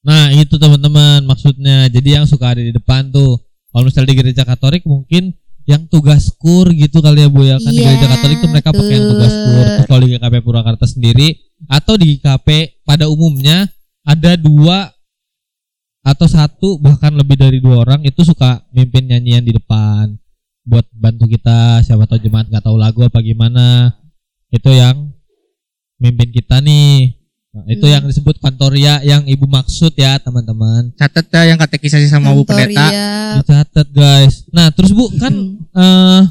Nah itu teman-teman maksudnya. Jadi yang suka ada di depan tuh. Kalau misalnya di gereja Katolik mungkin yang tugas kur gitu kali ya Bu ya kan di Iya, gereja Katolik tuh mereka pakai yang tugas kur. Terus kalau di GKP Purwakarta sendiri atau di GKP pada umumnya ada dua atau satu bahkan lebih dari dua orang itu suka mimpin nyanyian di depan buat bantu kita siapa tahu jemaat nggak tahu lagu apa gimana itu yang mimpin kita nih Nah, itu Hmm. yang disebut kantoria yang ibu maksud ya teman-teman Catat ya yang katekisasi sama Bu Pendeta. Kantoria. dicatat guys nah terus bu kan Hmm. eh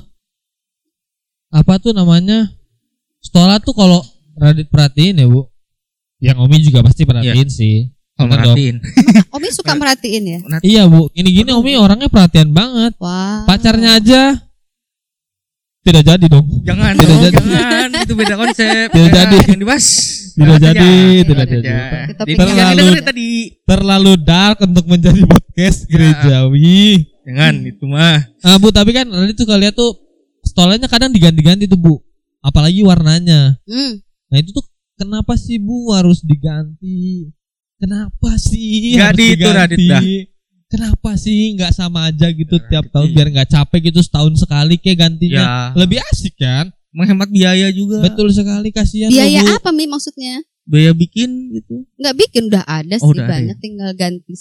apa tuh namanya stola tuh kalau Radit perhatiin ya bu yang Omi juga pasti perhatiin sih Kalau dong. merhatiin. Omi suka merhatiin ya? iya bu ini gini Omi orangnya perhatian banget Wah. pacarnya aja tidak jadi dong Jangan Tidak dong, jadi. jangan. Itu beda konsep. Tidak jadi. Jangan dibahas. Tidak jadi, aja. tidak jadi. terlalu- tadi. terlalu dark untuk menjadi podcast Ya. gerejawi Jangan itu mah. Ah bu tapi kan Radit tuh kalian tuh stolanya kadang diganti-ganti tuh bu apalagi warnanya Hmm. Nah itu tuh kenapa sih Bu harus diganti? Kenapa sih Nggak harus di itu, Radit, dah. Kenapa sih nggak sama aja gitu Ya, tiap tahun biar nggak capek gitu setahun sekali kayak gantinya Ya. lebih asik kan? Menghemat biaya juga. Betul sekali kasihan Biaya Bu. apa Mi maksudnya? Biaya bikin gitu. Nggak bikin udah ada Oh, sih udah ada banyak tinggal ganti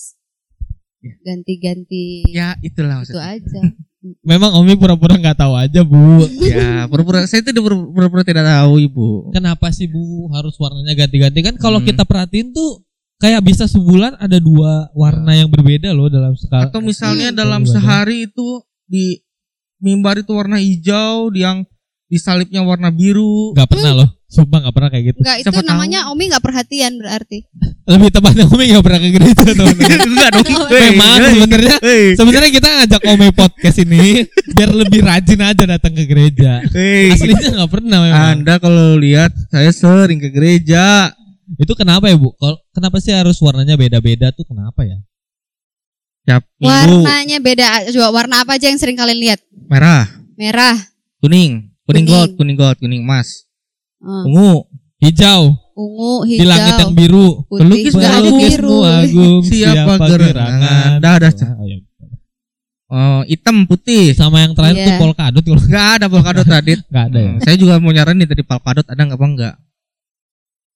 Ya. ganti-ganti Ya itulah itu maksudnya. aja. Memang Omi pura-pura nggak tahu aja Bu. ya, pura-pura saya itu pura-pura tidak tahu Ibu. Kenapa sih Bu harus warnanya ganti-ganti kan? Kalau Hmm. kita perhatiin tuh kayak bisa sebulan ada dua warna yang berbeda loh dalam sekali. Atau misalnya Hmm. dalam sehari itu di mimbar itu warna hijau, di yang di salibnya warna biru. Nggak pernah loh, sumpah nggak pernah kayak gitu. Enggak itu Siapa tahu. namanya Omi nggak perhatian berarti. Lebih tepatnya Omi nggak pernah ke gereja teman-teman. Enggak dong. Memang sebenarnya sebenarnya kita ngajak Ome podcast ini biar lebih rajin aja datang ke gereja. Aslinya nggak pernah memang. Anda kalau lihat saya sering ke gereja. Itu kenapa ya bu? Kalau kenapa sih harus warnanya beda-beda tuh kenapa ya? Tiap minggu Warnanya beda. Coba warna apa aja yang sering kalian lihat? merah, Merah. kuning, kuning Kuning. gold, kuning gold, kuning emas, eh, ungu. Hijau ungu, di hijau. langit yang biru. putih. Pelukis Nggak ada biru. agung Siapa gerangan? Dah, dah. Oh, iya. Oh, hitam, putih. Sama yang terakhir Iya. tuh polkadot kalau Enggak ada polkadot Radit. nggak ada ya. Hmm, Saya juga mau nyaranin tadi polkadot ada nggak apa enggak?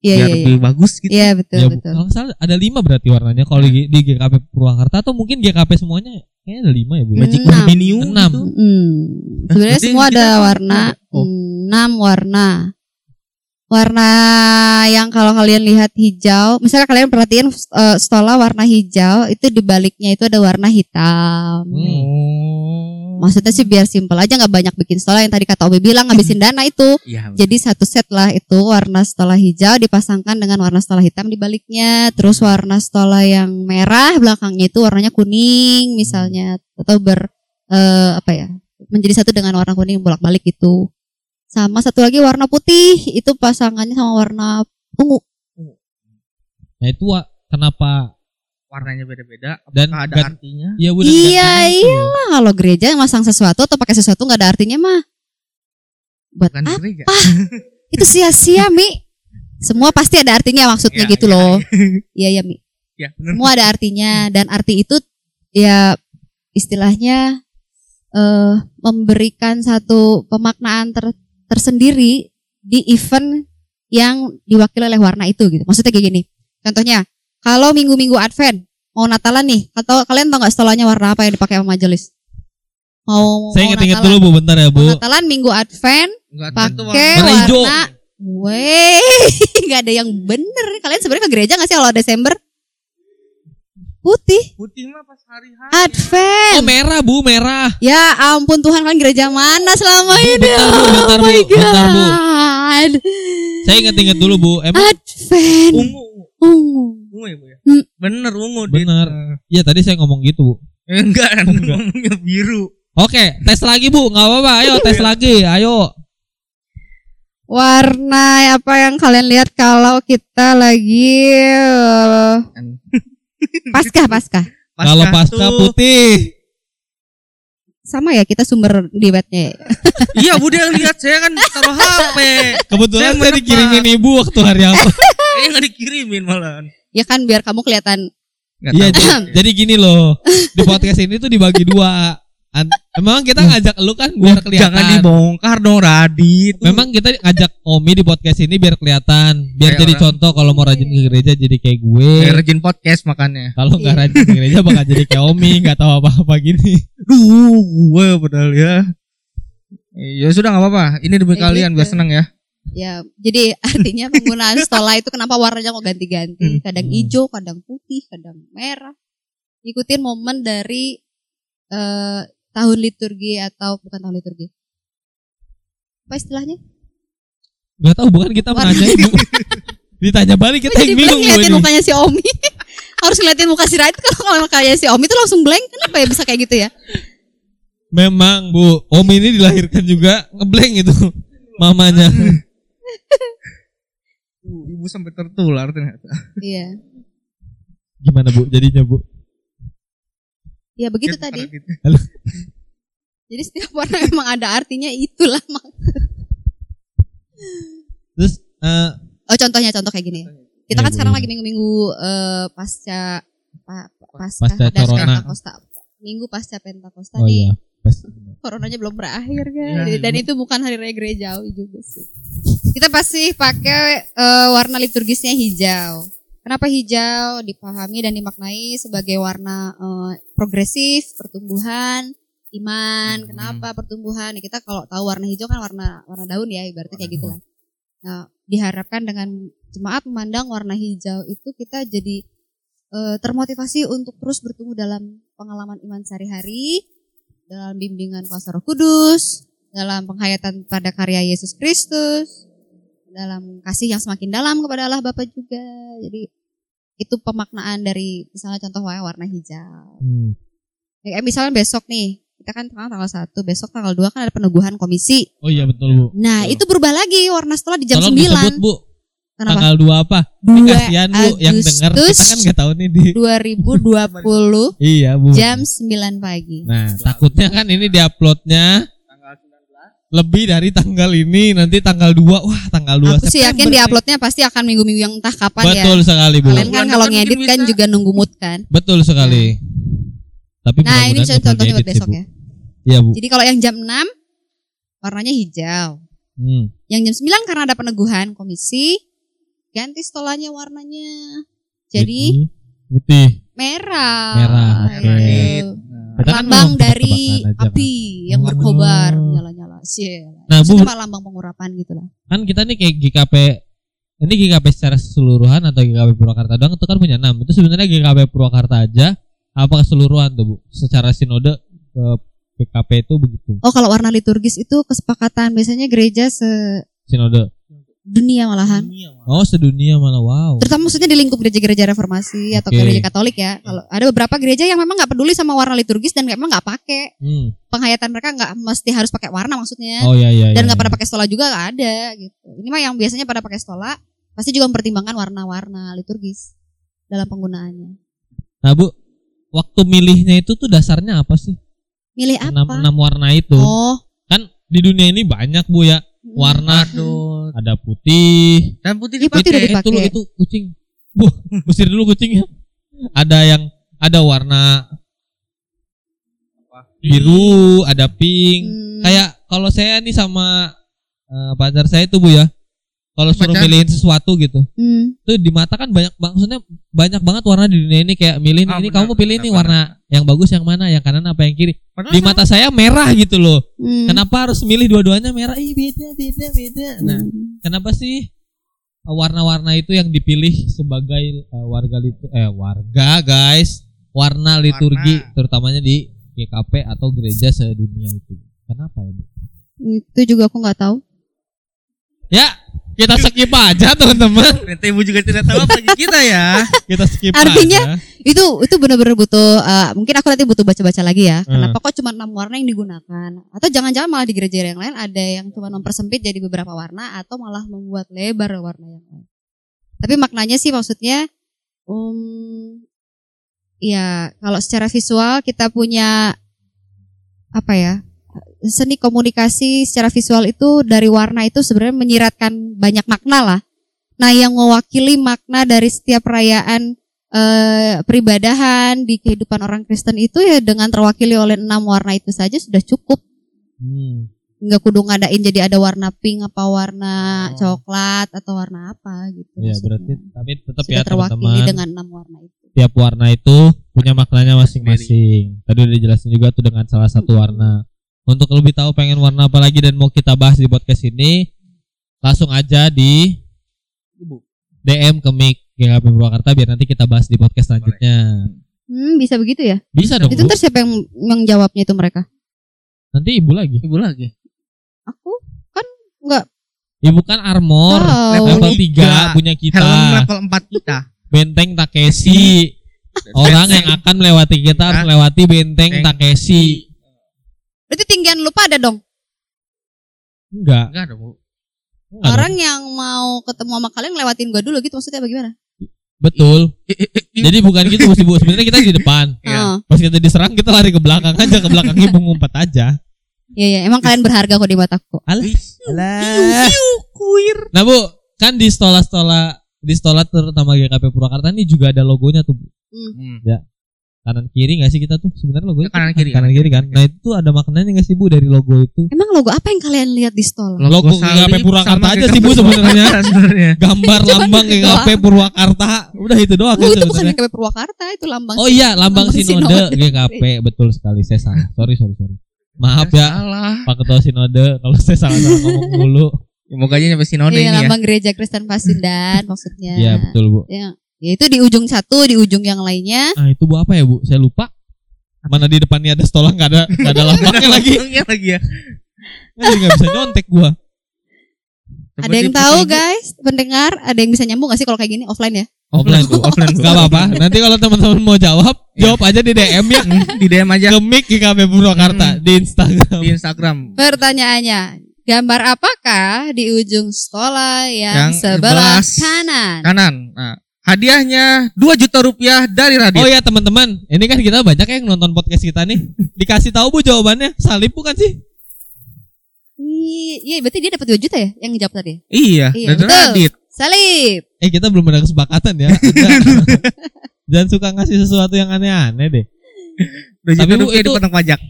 Iya, Biar iya, lebih iya. bagus gitu. Iya, betul, Ya, betul. kalau salah ada lima berarti warnanya kalau di, di GKP Purwakarta atau mungkin GKP semuanya kayaknya ada lima ya bu. Magic Magic Enam. Gitu. Hmm. Sebenarnya berarti semua ada warna Oh. enam warna. Warna yang kalau kalian lihat hijau, misalnya kalian perhatiin eh, stola warna hijau, itu di baliknya itu ada warna hitam. Hmm. Maksudnya sih biar simpel aja nggak banyak bikin stola yang tadi kata Obi bilang ngabisin dana itu. Iya. Jadi satu set lah itu warna stola hijau dipasangkan dengan warna stola hitam di baliknya, terus warna stola yang merah belakangnya itu warnanya kuning misalnya atau ber eh, apa ya menjadi satu dengan warna kuning bolak-balik gitu. Sama satu lagi warna putih itu pasangannya sama warna ungu. Nah itu kenapa warnanya beda-beda. Dan- ada dan- artinya? Iya bu. Iya, Nah, kalau gereja masang sesuatu atau pakai sesuatu nggak ada artinya mah. Buat Bukan apa? gereja. Itu sia-sia Mi. Semua pasti ada artinya maksudnya Iya, gitu iya, loh. Iya ya Mi. Ya, benar. semua ada artinya dan arti itu ya istilahnya eh memberikan satu pemaknaan ter- tersendiri di event yang diwakili oleh warna itu gitu. Maksudnya kayak gini. Contohnya, kalau minggu-minggu Advent mau Natalan nih, atau kalian tau nggak setelahnya warna apa yang dipakai sama majelis? Mau Saya inget-inget dulu bu, bentar ya bu. Mau Natalan minggu Advent pakai Warna warna, hijau. Weh, nggak ada yang bener. Kalian sebenarnya ke gereja nggak sih kalau Desember? Putih, putih mah pas hari-hari. Advent. Oh merah bu, merah. Ya ampun Tuhan kan gereja mana selama Bu, ini? bentar, Bu, bentar, oh my Bu, bentar, Bu. God. Saya inget-inget dulu bu. Emang Advent. Ungu. Ungu. Ya, Bu ya? Hmm. Bener ungu. Bener. Iya tadi saya ngomong gitu bu. Enggak, enggak. ngomongnya biru. Oke, tes lagi bu, nggak apa-apa. Ayo tes lagi, ayo. Warna apa yang kalian lihat kalau kita lagi eh, pasca pasca Kalau pasca putih, sama ya kita sumber debatnya. ya. Iya, Bu dia lihat saya kan taruh HP. kebetulan Saya saya dikirimin ibu waktu hari apa? Eh enggak dikirimin malahan. Ya kan biar kamu kelihatan. Iya, jadi, jadi gini loh. Di podcast ini tuh dibagi dua. An- Memang kita ngajak lu kan biar kelihatan. Jangan dibongkar dong Radit. Memang kita ngajak Omi di podcast ini biar kelihatan, biar Kayak jadi orang- contoh kalau mau rajin ke gereja jadi kayak gue. Kayak rajin podcast makanya. Kalau nggak rajin ke gereja bakal jadi kayak Omi, nggak tahu apa-apa gini. Duh, gue padahal ya. Ya sudah nggak apa-apa. Ini demi Eh, kalian gitu. biar senang ya. Ya, jadi artinya penggunaan stola itu kenapa warnanya kok ganti-ganti? Hmm. Kadang Hmm. hijau, kadang putih, kadang merah. Ikutin momen dari eh, tahun liturgi atau bukan tahun liturgi. Apa istilahnya? Gak tahu bukan kita Warna- menanya ibu. Ditanya balik kita yang blank bingung ngeliatin mukanya si Omi. Harus ngeliatin muka si Radit kalau mukanya si Omi itu langsung blank. Kenapa ya bisa kayak gitu ya? Memang bu, Omi ini dilahirkan juga ngeblank itu mamanya. Uh, ibu sampai tertular ternyata. Iya. Gimana bu? Jadinya bu? Ya begitu Ya, tadi. gitu. Jadi setiap warna memang ada artinya itulah. Mak. Terus eh, Oh contohnya contoh kayak gini. Kita Iya, kan Bu, sekarang iya. lagi minggu-minggu eh, pasca pa, pasca, Pasca dan corona. Pentakosta. Minggu pasca Pentakosta oh nih. iya. Coronanya belum berakhir kan. Iya, Dan Ibu. itu bukan hari raya gerejawi juga sih. Kita pasti pakai eh, warna liturgisnya hijau. Kenapa hijau? Dipahami dan dimaknai sebagai warna eh, progresif, pertumbuhan, iman. Hmm. Kenapa pertumbuhan? Ya, kita kalau tahu warna hijau kan warna warna daun ya, ibaratnya kayak gitulah. Nah, diharapkan dengan jemaat memandang warna hijau itu kita jadi eh, termotivasi untuk terus bertumbuh dalam pengalaman iman sehari-hari, dalam bimbingan kuasa Roh Kudus, dalam penghayatan pada karya Yesus Kristus, dalam kasih yang semakin dalam kepada Allah Bapa juga. Jadi itu pemaknaan dari misalnya contoh warna hijau. Hmm. Ya, misalnya besok nih, kita kan tanggal tanggal 1, besok tanggal 2 kan ada peneguhan komisi. Oh iya betul bu. Nah, Betul. itu berubah lagi warna setelah di jam Tolong 9. disebut bu. Kenapa? Tanggal 2 apa? Ini 2 kasihan Bu yang dengar kita Agustus kan nggak tahu nih di 2020 Iya, Bu. jam 9 pagi. Nah, takutnya kan ini diuploadnya Tanggal 19. Lebih dari tanggal ini nanti tanggal 2 wah tanggal 2 Aku sih yakin diuploadnya pasti akan minggu-minggu yang entah kapan ya. betul sekali bu Kalian kan kalau ngedit kan bisa. juga nunggu mood kan. betul sekali tapi Nah, ini contohnya buat diedit sih, besok Bu. ya. iya bu Jadi kalau yang jam 6 warnanya hijau. Hmm. Yang jam 9 karena ada peneguhan komisi ganti stolanya warnanya. Jadi putih merah. Merah, oke. Kita kan Lambang dari api yang berkobar nyala-nyala. Sial. Nah, Bu. Mah lambang pengurapan gitu lah. kan kita nih kayak GKP ini GKP secara keseluruhan atau GKP Purwakarta doang itu kan punya 6 itu sebenarnya GKP Purwakarta aja apa keseluruhan tuh bu secara sinode ke GKP itu begitu Oh, kalau warna liturgis itu kesepakatan biasanya gereja sedunia sinode malahan. oh sedunia malah wow Terutama maksudnya di lingkup gereja-gereja reformasi atau gereja Katolik ya. Kalau ada beberapa gereja yang memang nggak peduli sama warna liturgis dan memang nggak pakai hmm. penghayatan mereka nggak mesti harus pakai warna maksudnya. oh iya iya dan iya, nggak pada iya. pakai stola juga nggak ada gitu. Ini mah yang biasanya pada pakai stola pasti juga mempertimbangkan warna-warna liturgis dalam penggunaannya. nah bu waktu milihnya itu tuh dasarnya apa sih Milih enam apa? enam warna itu Oh, kan di dunia ini banyak bu ya warna Aduh. Ada putih Dan putih putih udah dipakai. dipakai. itu itu kucing bu usir dulu kucingnya ada yang ada warna biru ada pink Hmm. kayak kalau saya nih sama eh, pacar saya itu bu ya kalau suruh Pacar? milihin sesuatu gitu Hmm. tuh di mata kan banyak maksudnya banyak banget warna di dunia ini kayak milih nih, Ah, ini benar, kamu pilih benar, nih benar. warna yang bagus yang mana yang kanan apa yang kiri Padahal di sama- mata saya merah gitu loh Hmm. kenapa harus milih dua-duanya merah ih beda beda beda nah Hmm. kenapa sih uh, warna-warna itu yang dipilih sebagai uh, warga litu eh warga guys warna liturgi Warna. terutamanya di GKP atau gereja sedunia itu kenapa ya bu Itu juga aku nggak tahu. ya kita skip aja teman-teman Ternyata ibu juga tidak tahu apalagi kita ya. kita skip Artinya, aja Itu itu benar-benar butuh eh, mungkin aku nanti butuh baca-baca lagi ya. Hmm. Kenapa kok cuma enam warna yang digunakan? Atau jangan-jangan malah di gereja yang lain ada yang cuma mempersempit jadi beberapa warna atau malah membuat lebar warna yang lain. Tapi maknanya sih maksudnya um, ya kalau secara visual kita punya apa ya? Seni komunikasi secara visual itu dari warna itu sebenarnya menyiratkan banyak makna lah. Nah, yang mewakili makna dari setiap perayaan eh, peribadahan di kehidupan orang Kristen itu ya dengan terwakili oleh enam warna itu saja sudah cukup. Hmm. Nggak kudu ngadain jadi ada warna pink apa warna Oh. coklat atau warna apa gitu. ya maksudnya. berarti tapi tetap sudah ya terwakili teman-teman dengan enam warna itu. tiap warna itu punya maknanya masing-masing. Tadi udah dijelasin juga tuh dengan salah satu warna. Untuk lebih tahu pengen warna apa lagi dan mau kita bahas di podcast ini, langsung aja di DM ke Mik GKP Purwakarta biar nanti kita bahas di podcast selanjutnya. Hmm, bisa begitu ya? Bisa dong, Itu ntar siapa yang menjawabnya itu mereka? Nanti ibu lagi. Ibu lagi. Aku kan nggak Ibu kan armor tahu. level tiga. 3 punya kita. Helm level 4 kita. Benteng Takeshi. Orang yang akan melewati kita harus melewati benteng Benteng. Takeshi. Berarti tinggian lupa ada dong. Enggak. Enggak ada, Bu. Orang yang mau ketemu sama kalian lewatin gua dulu gitu maksudnya bagaimana? Betul. Jadi bukan gitu Bu. Bu. Sebenarnya kita di depan. Iya. Oh, Pas kita diserang kita lari ke belakang aja ke belakang ibu ngumpet aja. iya iya, emang kalian berharga kok di mataku. Alah. Alah. kuir. Nah bu, kan di stola-stola di stola terutama GKP Purwakarta ini juga ada logonya tuh Bu. Hmm. Kanan kiri nggak sih kita tuh sebenarnya logonya Ya, kanan tuh kiri, kanan kanan kiri kan. Nah itu tuh ada maknanya nggak sih bu dari logo itu? Emang logo apa yang kalian lihat di stall? Logo GKP Purwakarta aja sih, Bu, sebenarnya. Purwakarta sebenarnya. Gambar lambang GKP Purwakarta, udah itu doang Oh, kan itu bukan. GKP Purwakarta, itu lambang. Oh iya, lambang lambang sinode sinode. GKP betul sekali saya salah. Sorry sorry sorry. Maaf ya Salah. Pak Ketua Sinode kalau saya salah-salah ngomong dulu. Ya, moga aja nyampe sinode Iya, ini ya. lambang gereja Kristen Pasundan maksudnya. Iya betul bu. Ya, ya itu di ujung satu, di ujung yang lainnya. Ah itu bu apa ya bu? Saya lupa. Mana di depannya ada stolang nggak ada nggak ada lambangnya lagi. Lagi ya. Nggak bisa nyontek gua. Coba ada yang tahu ibu. guys, pendengar, ada yang bisa nyambung gak sih kalau kayak gini offline ya? Offline bu. Offline, Bu. Nggak apa-apa. Nanti kalau teman-teman mau jawab, Iya. jawab aja di DM ya. Di DM aja Ke mic GKP Purwakarta Hmm. di Instagram. di Instagram. Pertanyaannya, Gambar apakah di ujung stola yang, Yang sebelah sebelah kanan? Kanan. Nah, hadiahnya 2 juta rupiah dari Radit. Oh ya teman-teman, ini kan kita banyak yang nonton podcast kita nih. Dikasih tahu bu jawabannya, salib bukan sih? Iya, berarti dia dapat 2 juta ya yang jawab tadi. Iya, Iya, dari betul. Radit. Salib. Eh kita belum ada kesepakatan ya. Jangan suka ngasih sesuatu yang aneh-aneh deh. 2 juta Tapi, Bu, rupiah itu- pajak.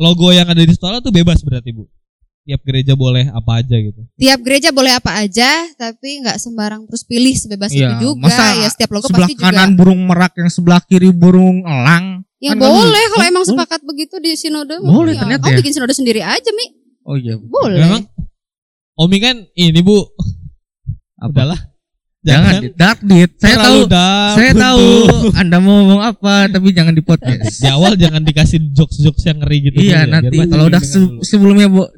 Logo yang ada di sekolah tuh bebas berarti bu. Tiap gereja boleh apa aja gitu. Tiap gereja boleh apa aja, tapi nggak sembarang terus pilih sebebas Iya, itu juga. masa ya setiap logo sebelah pasti kanan juga. burung merak, yang sebelah kiri burung elang. Ya kan boleh kalau emang Boleh. sepakat begitu di sinode. Boleh, ya, ternyata Kamu ya. bikin sinode sendiri aja, Mi. Oh iya. Boleh. Memang Omi kan ini bu. Apa? Udahlah. Jangan, Dark Dit. Saya tahu. dark Saya untuk- tahu Anda mau ngomong apa, tapi jangan di podcast. Di awal jangan dikasih jokes-jokes yang ngeri gitu. iya, dulu ya, nanti biar kalau udah se- dulu. sebelumnya bo-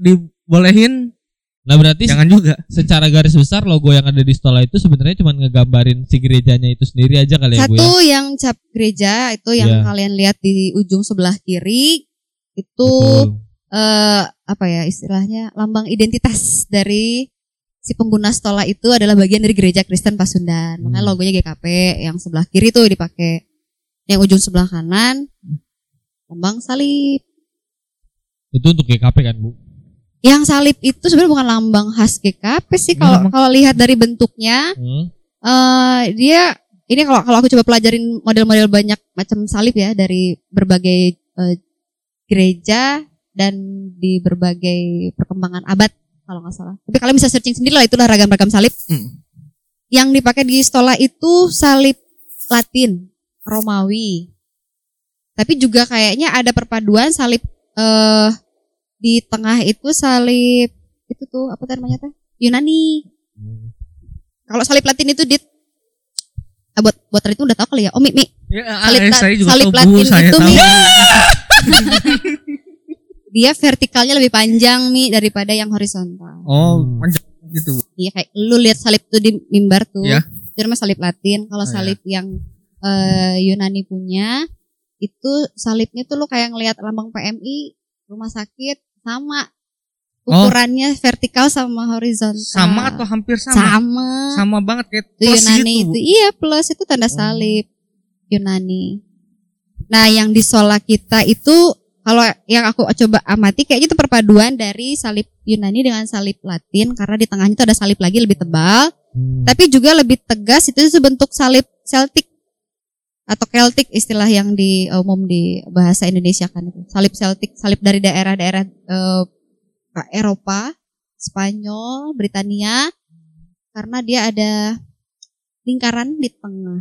dibolehin, Nah berarti jangan juga. secara garis besar logo yang ada di sekolah itu sebenarnya cuma ngegambarin si gerejanya itu sendiri aja kali ya bu Satu ya. yang cap gereja itu yang Iya. kalian lihat di ujung sebelah kiri itu Betul. eh apa ya istilahnya lambang identitas dari si pengguna stola itu adalah bagian dari gereja Kristen Pasundan. Makanya Hmm. logonya GKP yang sebelah kiri tuh dipakai. Yang ujung sebelah kanan lambang salib. Itu untuk GKP kan bu. Yang salib itu sebenarnya bukan lambang khas GKP sih kalau kalau lihat dari bentuknya Hmm. eh dia ini kalau kalau aku coba pelajarin model-model banyak macam salib ya dari berbagai eh, gereja dan di berbagai perkembangan abad kalau nggak salah. Tapi kalian bisa searching sendiri lah itulah ragam-ragam salib. Hmm. Yang dipakai di stola itu salib Latin, Romawi. Tapi juga kayaknya ada perpaduan salib eh di tengah itu salib itu tuh apa namanya teh? Yunani. Kalau salib Latin itu dit ah, buat buat itu udah tahu kali ya. Oh Mi, Mi. Ya, Salib eh, la- saya juga salib tahu, Bu, Latin saya itu, tahu. Mi. Dia vertikalnya lebih panjang Mi daripada yang horizontal. Oh, Hmm. panjang gitu. Iya kayak lu lihat salib tuh di mimbar tuh. Iya. Itu namanya salib Latin. Kalau Oh, iya. salib yang eh, Yunani punya itu salibnya tuh lu kayak ngelihat lambang PMI rumah sakit sama Oh. ukurannya vertikal sama horizontal. Sama atau hampir sama? sama. Sama banget kayak Itu plus Yunani itu. Bu. Iya, plus itu tanda Oh. salib Yunani. Nah, yang di sola kita itu kalau yang aku coba amati kayaknya itu perpaduan dari salib Yunani dengan salib Latin karena di tengahnya itu ada salib lagi lebih tebal, Hmm. tapi juga lebih tegas itu sebentuk salib Celtic atau Celtic istilah yang di umum di bahasa Indonesia kan itu. Salib Celtic, salib dari daerah-daerah eh, Eropa, Spanyol, Britania karena dia ada lingkaran di tengah.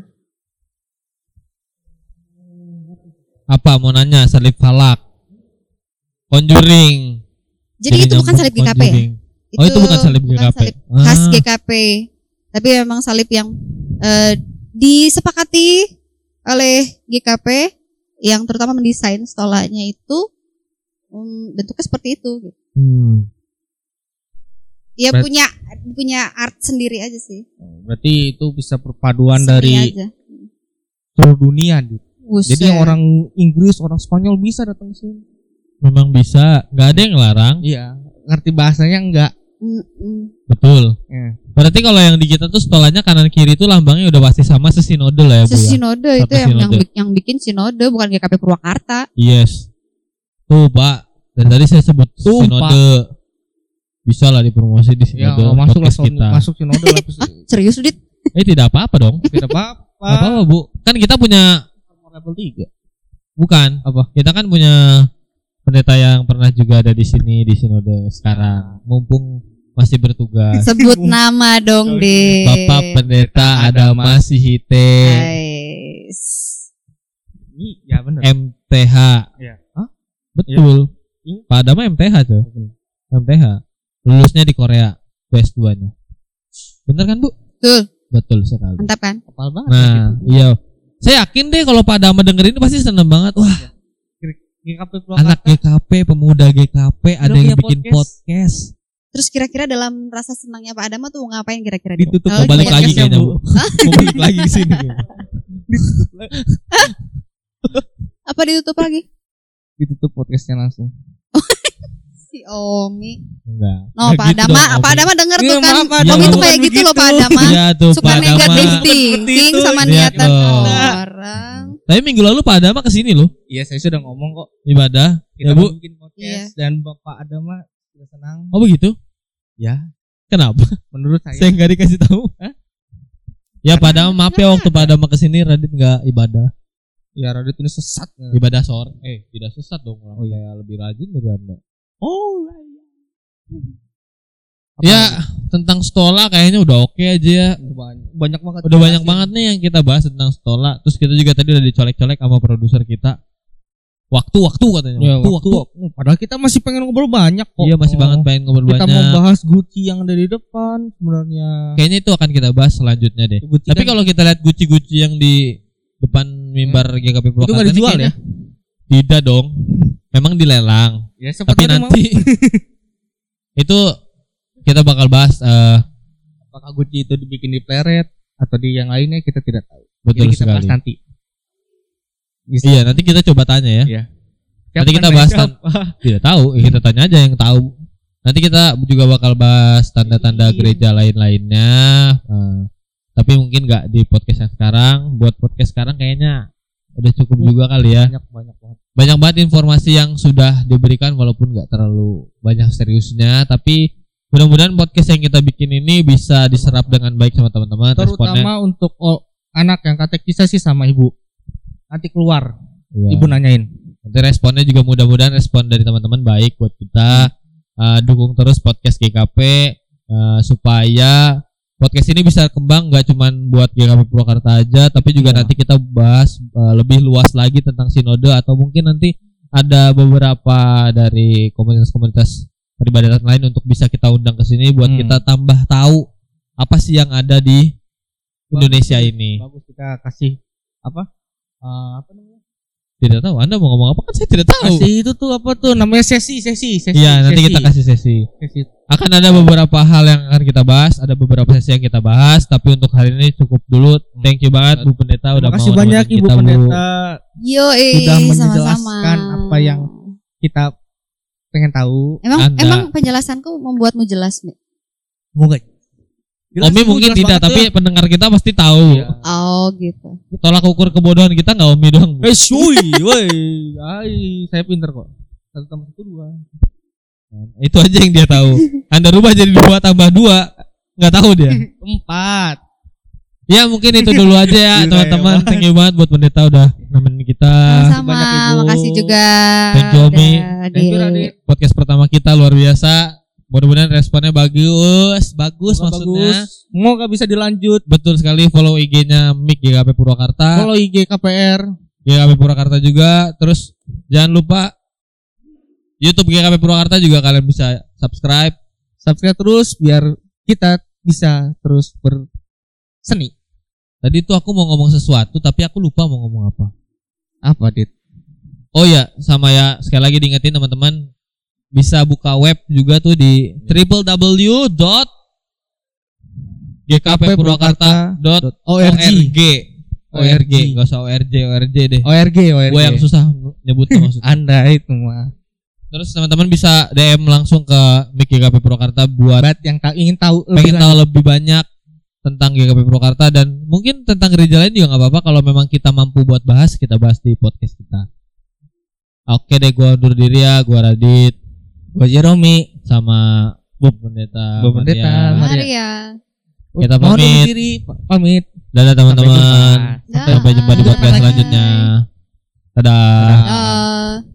Apa mau nanya salib falak? Conjuring. Jadi, itu bukan salib GKP ya? Oh itu bukan salib bukan GKP. salib khas Ah. GKP. Tapi memang salib yang eh, disepakati oleh GKP yang terutama mendesain stolanya itu um, bentuknya seperti itu. gitu. Hmm. Ya punya punya art sendiri aja sih. Berarti itu bisa perpaduan Seni dari aja. seluruh dunia. Dit. Buset. Jadi yang orang Inggris, orang Spanyol bisa datang sini. Memang bisa, nggak ada yang larang. Iya, ngerti bahasanya enggak. Mm-mm. Betul. Ya. Berarti kalau yang di kita tuh stolanya kanan kiri itu lambangnya udah pasti sama sesinode lah ya bu ya. Sesinode itu Satu yang, yang yang bikin sinode bukan GKP Purwakarta. Yes. Tuh pak. Dan tadi saya sebut Tuh, sinode. Bisa lah dipromosi di Ya, sinode masuk lah kita. masuk sinode lah. Serius Dit? Eh tidak apa-apa dong. Tidak apa-apa. Gak apa-apa bu. Kan kita punya Level 3. bukan Apa? Kita kan punya pendeta yang pernah juga ada di sini di sinode sekarang. Mumpung masih bertugas. Sebut nama dong, Dit. Bapak Pendeta ada masih hite. Iya benar. MTH. Iya. Hah? Betul. Iya. Pak Adama MTH tuh. MTH. Lulusnya di Korea. PS2-nya. Bener kan, Bu? Betul. Betul sekali. Mantap kan? Kapal banget. Nah, iya. Saya yakin deh kalau Pak Adama dengerin ini pasti seneng banget. Wah, GKP anak GKP, pemuda GKP, ada yang bikin podcast. podcast. Terus kira-kira dalam rasa senangnya Pak Adama tuh ngapain kira-kira? Dit? Ditutup Oh, Mau balik gitu. lagi kayaknya, Bu. Mau balik lagi ke sini. Apa ditutup lagi? Ditutup podcastnya langsung. Si Omi. Enggak. No, Pak gitu Adama, dong, Pak. Adama denger Iya, tuh kan. maaf, Pak Omi tuh kayak gitu loh Pak begitu. Adama. Iya tuh Suka Pak Adama. negatif thinking itu, sama iya niatan dong. orang. Tapi minggu lalu Pak Adama ke sini loh Iya, saya sudah ngomong kok. ibadah. Kita Ya, Bu. bikin podcast dan Bapak Adama sudah senang. Oh begitu? Ya, Kenapa? menurut saya. Saya nggak dikasih tahu. Hah? Ya Pak Adama maaf ya waktu Pak Adama ke sini Radit nggak ibadah. Ya, Radit ini sesat. Ibadah sore. Eh tidak sesat dong. Oh, iya. Saya lebih rajin dari anda. Oh, Ya tentang stola kayaknya udah oke aja ya. banyak, banyak banget. Udah banyak jelasin. banget nih yang kita bahas tentang stola. Terus kita juga tadi udah dicolek-colek sama produser kita. Waktu-waktu katanya. Ya, waktu, waktu, waktu. Padahal kita masih pengen ngobrol banyak kok. Iya masih Oh. banget pengen ngobrol Kita mau banyak. bahas Gucci yang ada di depan sebenarnya. Kayaknya itu akan kita bahas selanjutnya deh. Gucci Tapi kan- kalau kita lihat guci-guci yang di depan mimbar GKP itu Purwakarta nggak ini dijual ya? Tidak dong. Memang dilelang. Ya, Tapi nanti itu kita bakal bahas mau- apakah Gucci itu dibikin di pleret atau di yang lainnya kita tidak tahu. betul Jadi kita bahas sekali. nanti. Bisa. Iya, nanti kita coba tanya ya. Iya. Nanti kita bahas? Tidak tahu, ya kita tanya aja yang tahu. Nanti kita juga bakal bahas tanda-tanda Iya. gereja lain-lainnya. Eh, tapi mungkin nggak di podcast yang sekarang. Buat podcast sekarang kayaknya udah cukup Uh, juga kali ya. banyak banyak banget. Banyak banget informasi yang sudah diberikan walaupun nggak terlalu banyak seriusnya. Tapi mudah-mudahan podcast yang kita bikin ini bisa diserap dengan baik sama teman-teman. Responnya, Terutama untuk oh, anak yang katekisasi sama ibu. Nanti keluar, Iya. ibu nanyain. Nanti responnya juga mudah-mudahan respon dari teman-teman baik buat kita. Uh, dukung terus podcast GKP uh, supaya podcast ini bisa kembang nggak cuman buat GKP Purwakarta aja, tapi juga Iya. nanti kita bahas uh, lebih luas lagi tentang sinode atau mungkin nanti ada beberapa dari komunitas-komunitas peribadatan lain untuk bisa kita undang ke sini buat Hmm. kita tambah tahu apa sih yang ada di Indonesia Bagus, ini. Bagus kita kasih apa? Eh, apa namanya? Tidak tahu. Anda mau ngomong apa kan saya tidak tahu. Kasih itu tuh apa tuh namanya sesi sesi sesi. Iya, nanti sesi. kita kasih sesi. sesi. akan ada beberapa hal yang akan kita bahas, ada beberapa sesi yang kita bahas, tapi untuk hari ini cukup dulu. Thank you banget Bu Pendeta udah Terima kasih mau banyak Ibu kita, Bu. Pendeta Yo, Sudah sama-sama. menjelaskan apa yang- kita pengen tahu. Emang Anda- emang penjelasanku membuatmu jelas nih. Moga. Omi mungkin tidak, tapi pendengar kita pasti tahu. Iya. Oh gitu. Tolak ukur kebodohan kita nggak Omi doang. Eh, shui, woi. Ai, saya pinter kok. Satu tambah satu dua. Itu aja yang dia tahu. Anda rubah jadi dua tambah dua, nggak tahu dia. Empat. Ya mungkin itu dulu aja ya teman-teman. ya, Thank you banget buat pendeta udah nemenin kita. Ibu. Makasih juga. Thank you, Omi. Thank you, Radit. Podcast pertama kita luar biasa. Mudah-mudahan responnya bagus, bagus Semoga maksudnya. bagus. Semoga bisa dilanjut. Betul sekali follow IG-nya Mik GKP Purwakarta. Follow IG KPR. GKP Purwakarta juga. Terus jangan lupa YouTube GKP Purwakarta juga kalian bisa subscribe. Subscribe terus biar kita bisa terus berseni. Tadi tuh aku mau ngomong sesuatu tapi aku lupa mau ngomong apa. Apa, Dit? Oh ya, sama ya sekali lagi diingetin teman-teman bisa buka web juga tuh di www.gkppurwakarta.org. ORG. ORG, nggak usah ORG, ORG deh. ORG, ORG. Gue yang susah nyebutnya maksudnya. Anda itu mah. Terus teman-teman bisa DM langsung ke Mik GKP Purwakarta buat Buat yang tahu ingin tahu pengen lebih tahu lebih banyak tentang GKP Purwakarta dan mungkin tentang gereja lain juga nggak apa-apa kalau memang kita mampu buat bahas kita bahas di podcast kita. Oke deh, gua undur diri ya, gua Radit Gua Jeromi. sama Bu Pendeta. Bu Pendeta. Maria. Kita pamit. diri, pamit. Dadah teman-teman. Sampai jumpa. Sampai jumpa di podcast selanjutnya. Dadah. Dah.